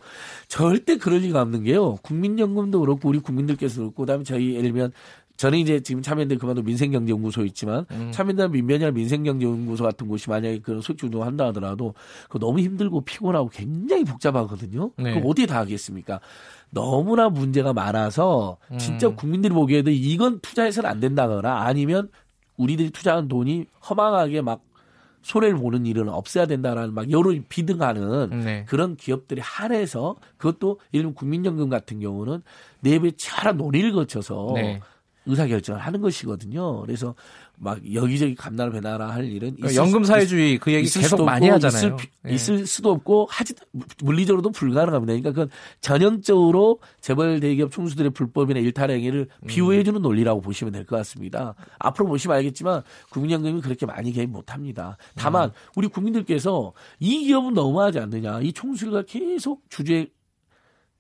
절대 그럴 리가 없는 게요. 국민연금도 그렇고 우리 국민들께서 그렇고 그다음에 저희 예를 들면 저는 이제 지금 참여연대 그만둔 민생경제연구소 있지만 음. 참여연대 민변이나 민생경제연구소 같은 곳이 만약에 그런 소액주도 한다 하더라도 그 너무 힘들고 피곤하고 굉장히 복잡하거든요. 네. 그럼 어디에 다 하겠습니까? 너무나 문제가 많아서 진짜 음. 국민들이 보기에도 이건 투자해서는 안 된다거나 아니면 우리들이 투자한 돈이 허망하게 막 손해를 보는 일은 없어야 된다라는 막 여러 비등하는 네. 그런 기업들이 한해서 그것도 예를 들면 국민연금 같은 경우는 내부의 치열한 논의를 거쳐서 네. 의사결정을 하는 것이거든요. 그래서 막 여기저기 감나라 배나라 할 일은 그러니까 연금 사회주의 그 얘기 계속 많이 하잖아요. 있을, 예. 있을, 수도 없고 하지 물리적으로도 불가능합니다. 그러니까 그건 전형적으로 재벌 대기업 총수들의 불법이나 일탈 행위를 음. 비호해 주는 논리라고 보시면 될 것 같습니다. 앞으로 보시면 알겠지만 국민연금이 그렇게 많이 개입 못 합니다. 다만 음. 우리 국민들께서 이 기업은 너무하지 않느냐. 이 총수가 계속 주주의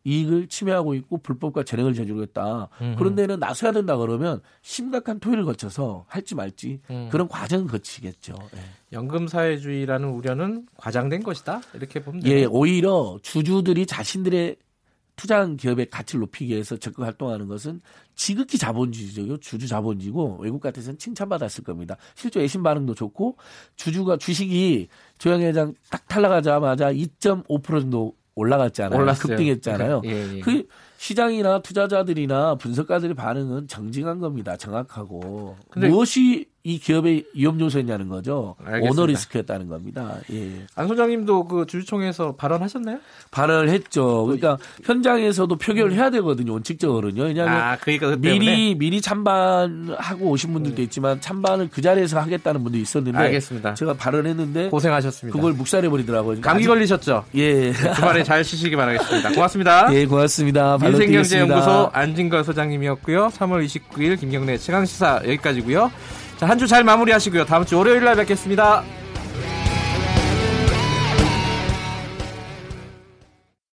이익을 침해하고 있고 불법과 재량을 저지르고 있다. 그런 데는 나서야 된다 그러면 심각한 토의를 거쳐서 할지 말지 음. 그런 과정을 거치겠죠. 예. 연금 사회주의라는 우려는 과장된 것이다. 이렇게 보면. 예, 오히려 주주들이 자신들의 투자한 기업의 가치를 높이기 위해서 적극 활동하는 것은 지극히 자본주의죠. 주주 자본주의고 외국 같아서는 칭찬받았을 겁니다. 실제 외신 반응도 좋고 주주가 주식이 조영 회장 딱 탈락하자마자 2.5% 정도 올라갔잖아요. 올랐어요. 급등했잖아요. 예, 예. 그 시장이나 투자자들이나 분석가들의 반응은 정직한 겁니다. 정확하고 무엇이 이 기업의 위험 요소냐는 거죠. 알겠습니다. 오너 리스크였다는 겁니다. 예. 안 소장님도 그 주주총회에서 발언하셨나요? 발언을 했죠. 그러니까 현장에서도 표결을 해야 되거든요. 원칙적으로는요. 왜냐하면 아, 그러니까 미리 미리 찬반하고 오신 분들도 있지만 찬반을 그 자리에서 하겠다는 분도 있었는데 알겠습니다. 제가 발언했는데 고생하셨습니다. 그걸 묵살해 버리더라고요. 감기 아직... 걸리셨죠? 예. 주말에 잘 쉬시기 바라겠습니다. 고맙습니다. [laughs] 예, 고맙습니다. 민생경제연구소 안진걸 소장님이었고요. 3월 29일 김경래 최강 시사 여기까지고요. 자, 한 주 잘 마무리하시고요. 다음 주 월요일 날 뵙겠습니다.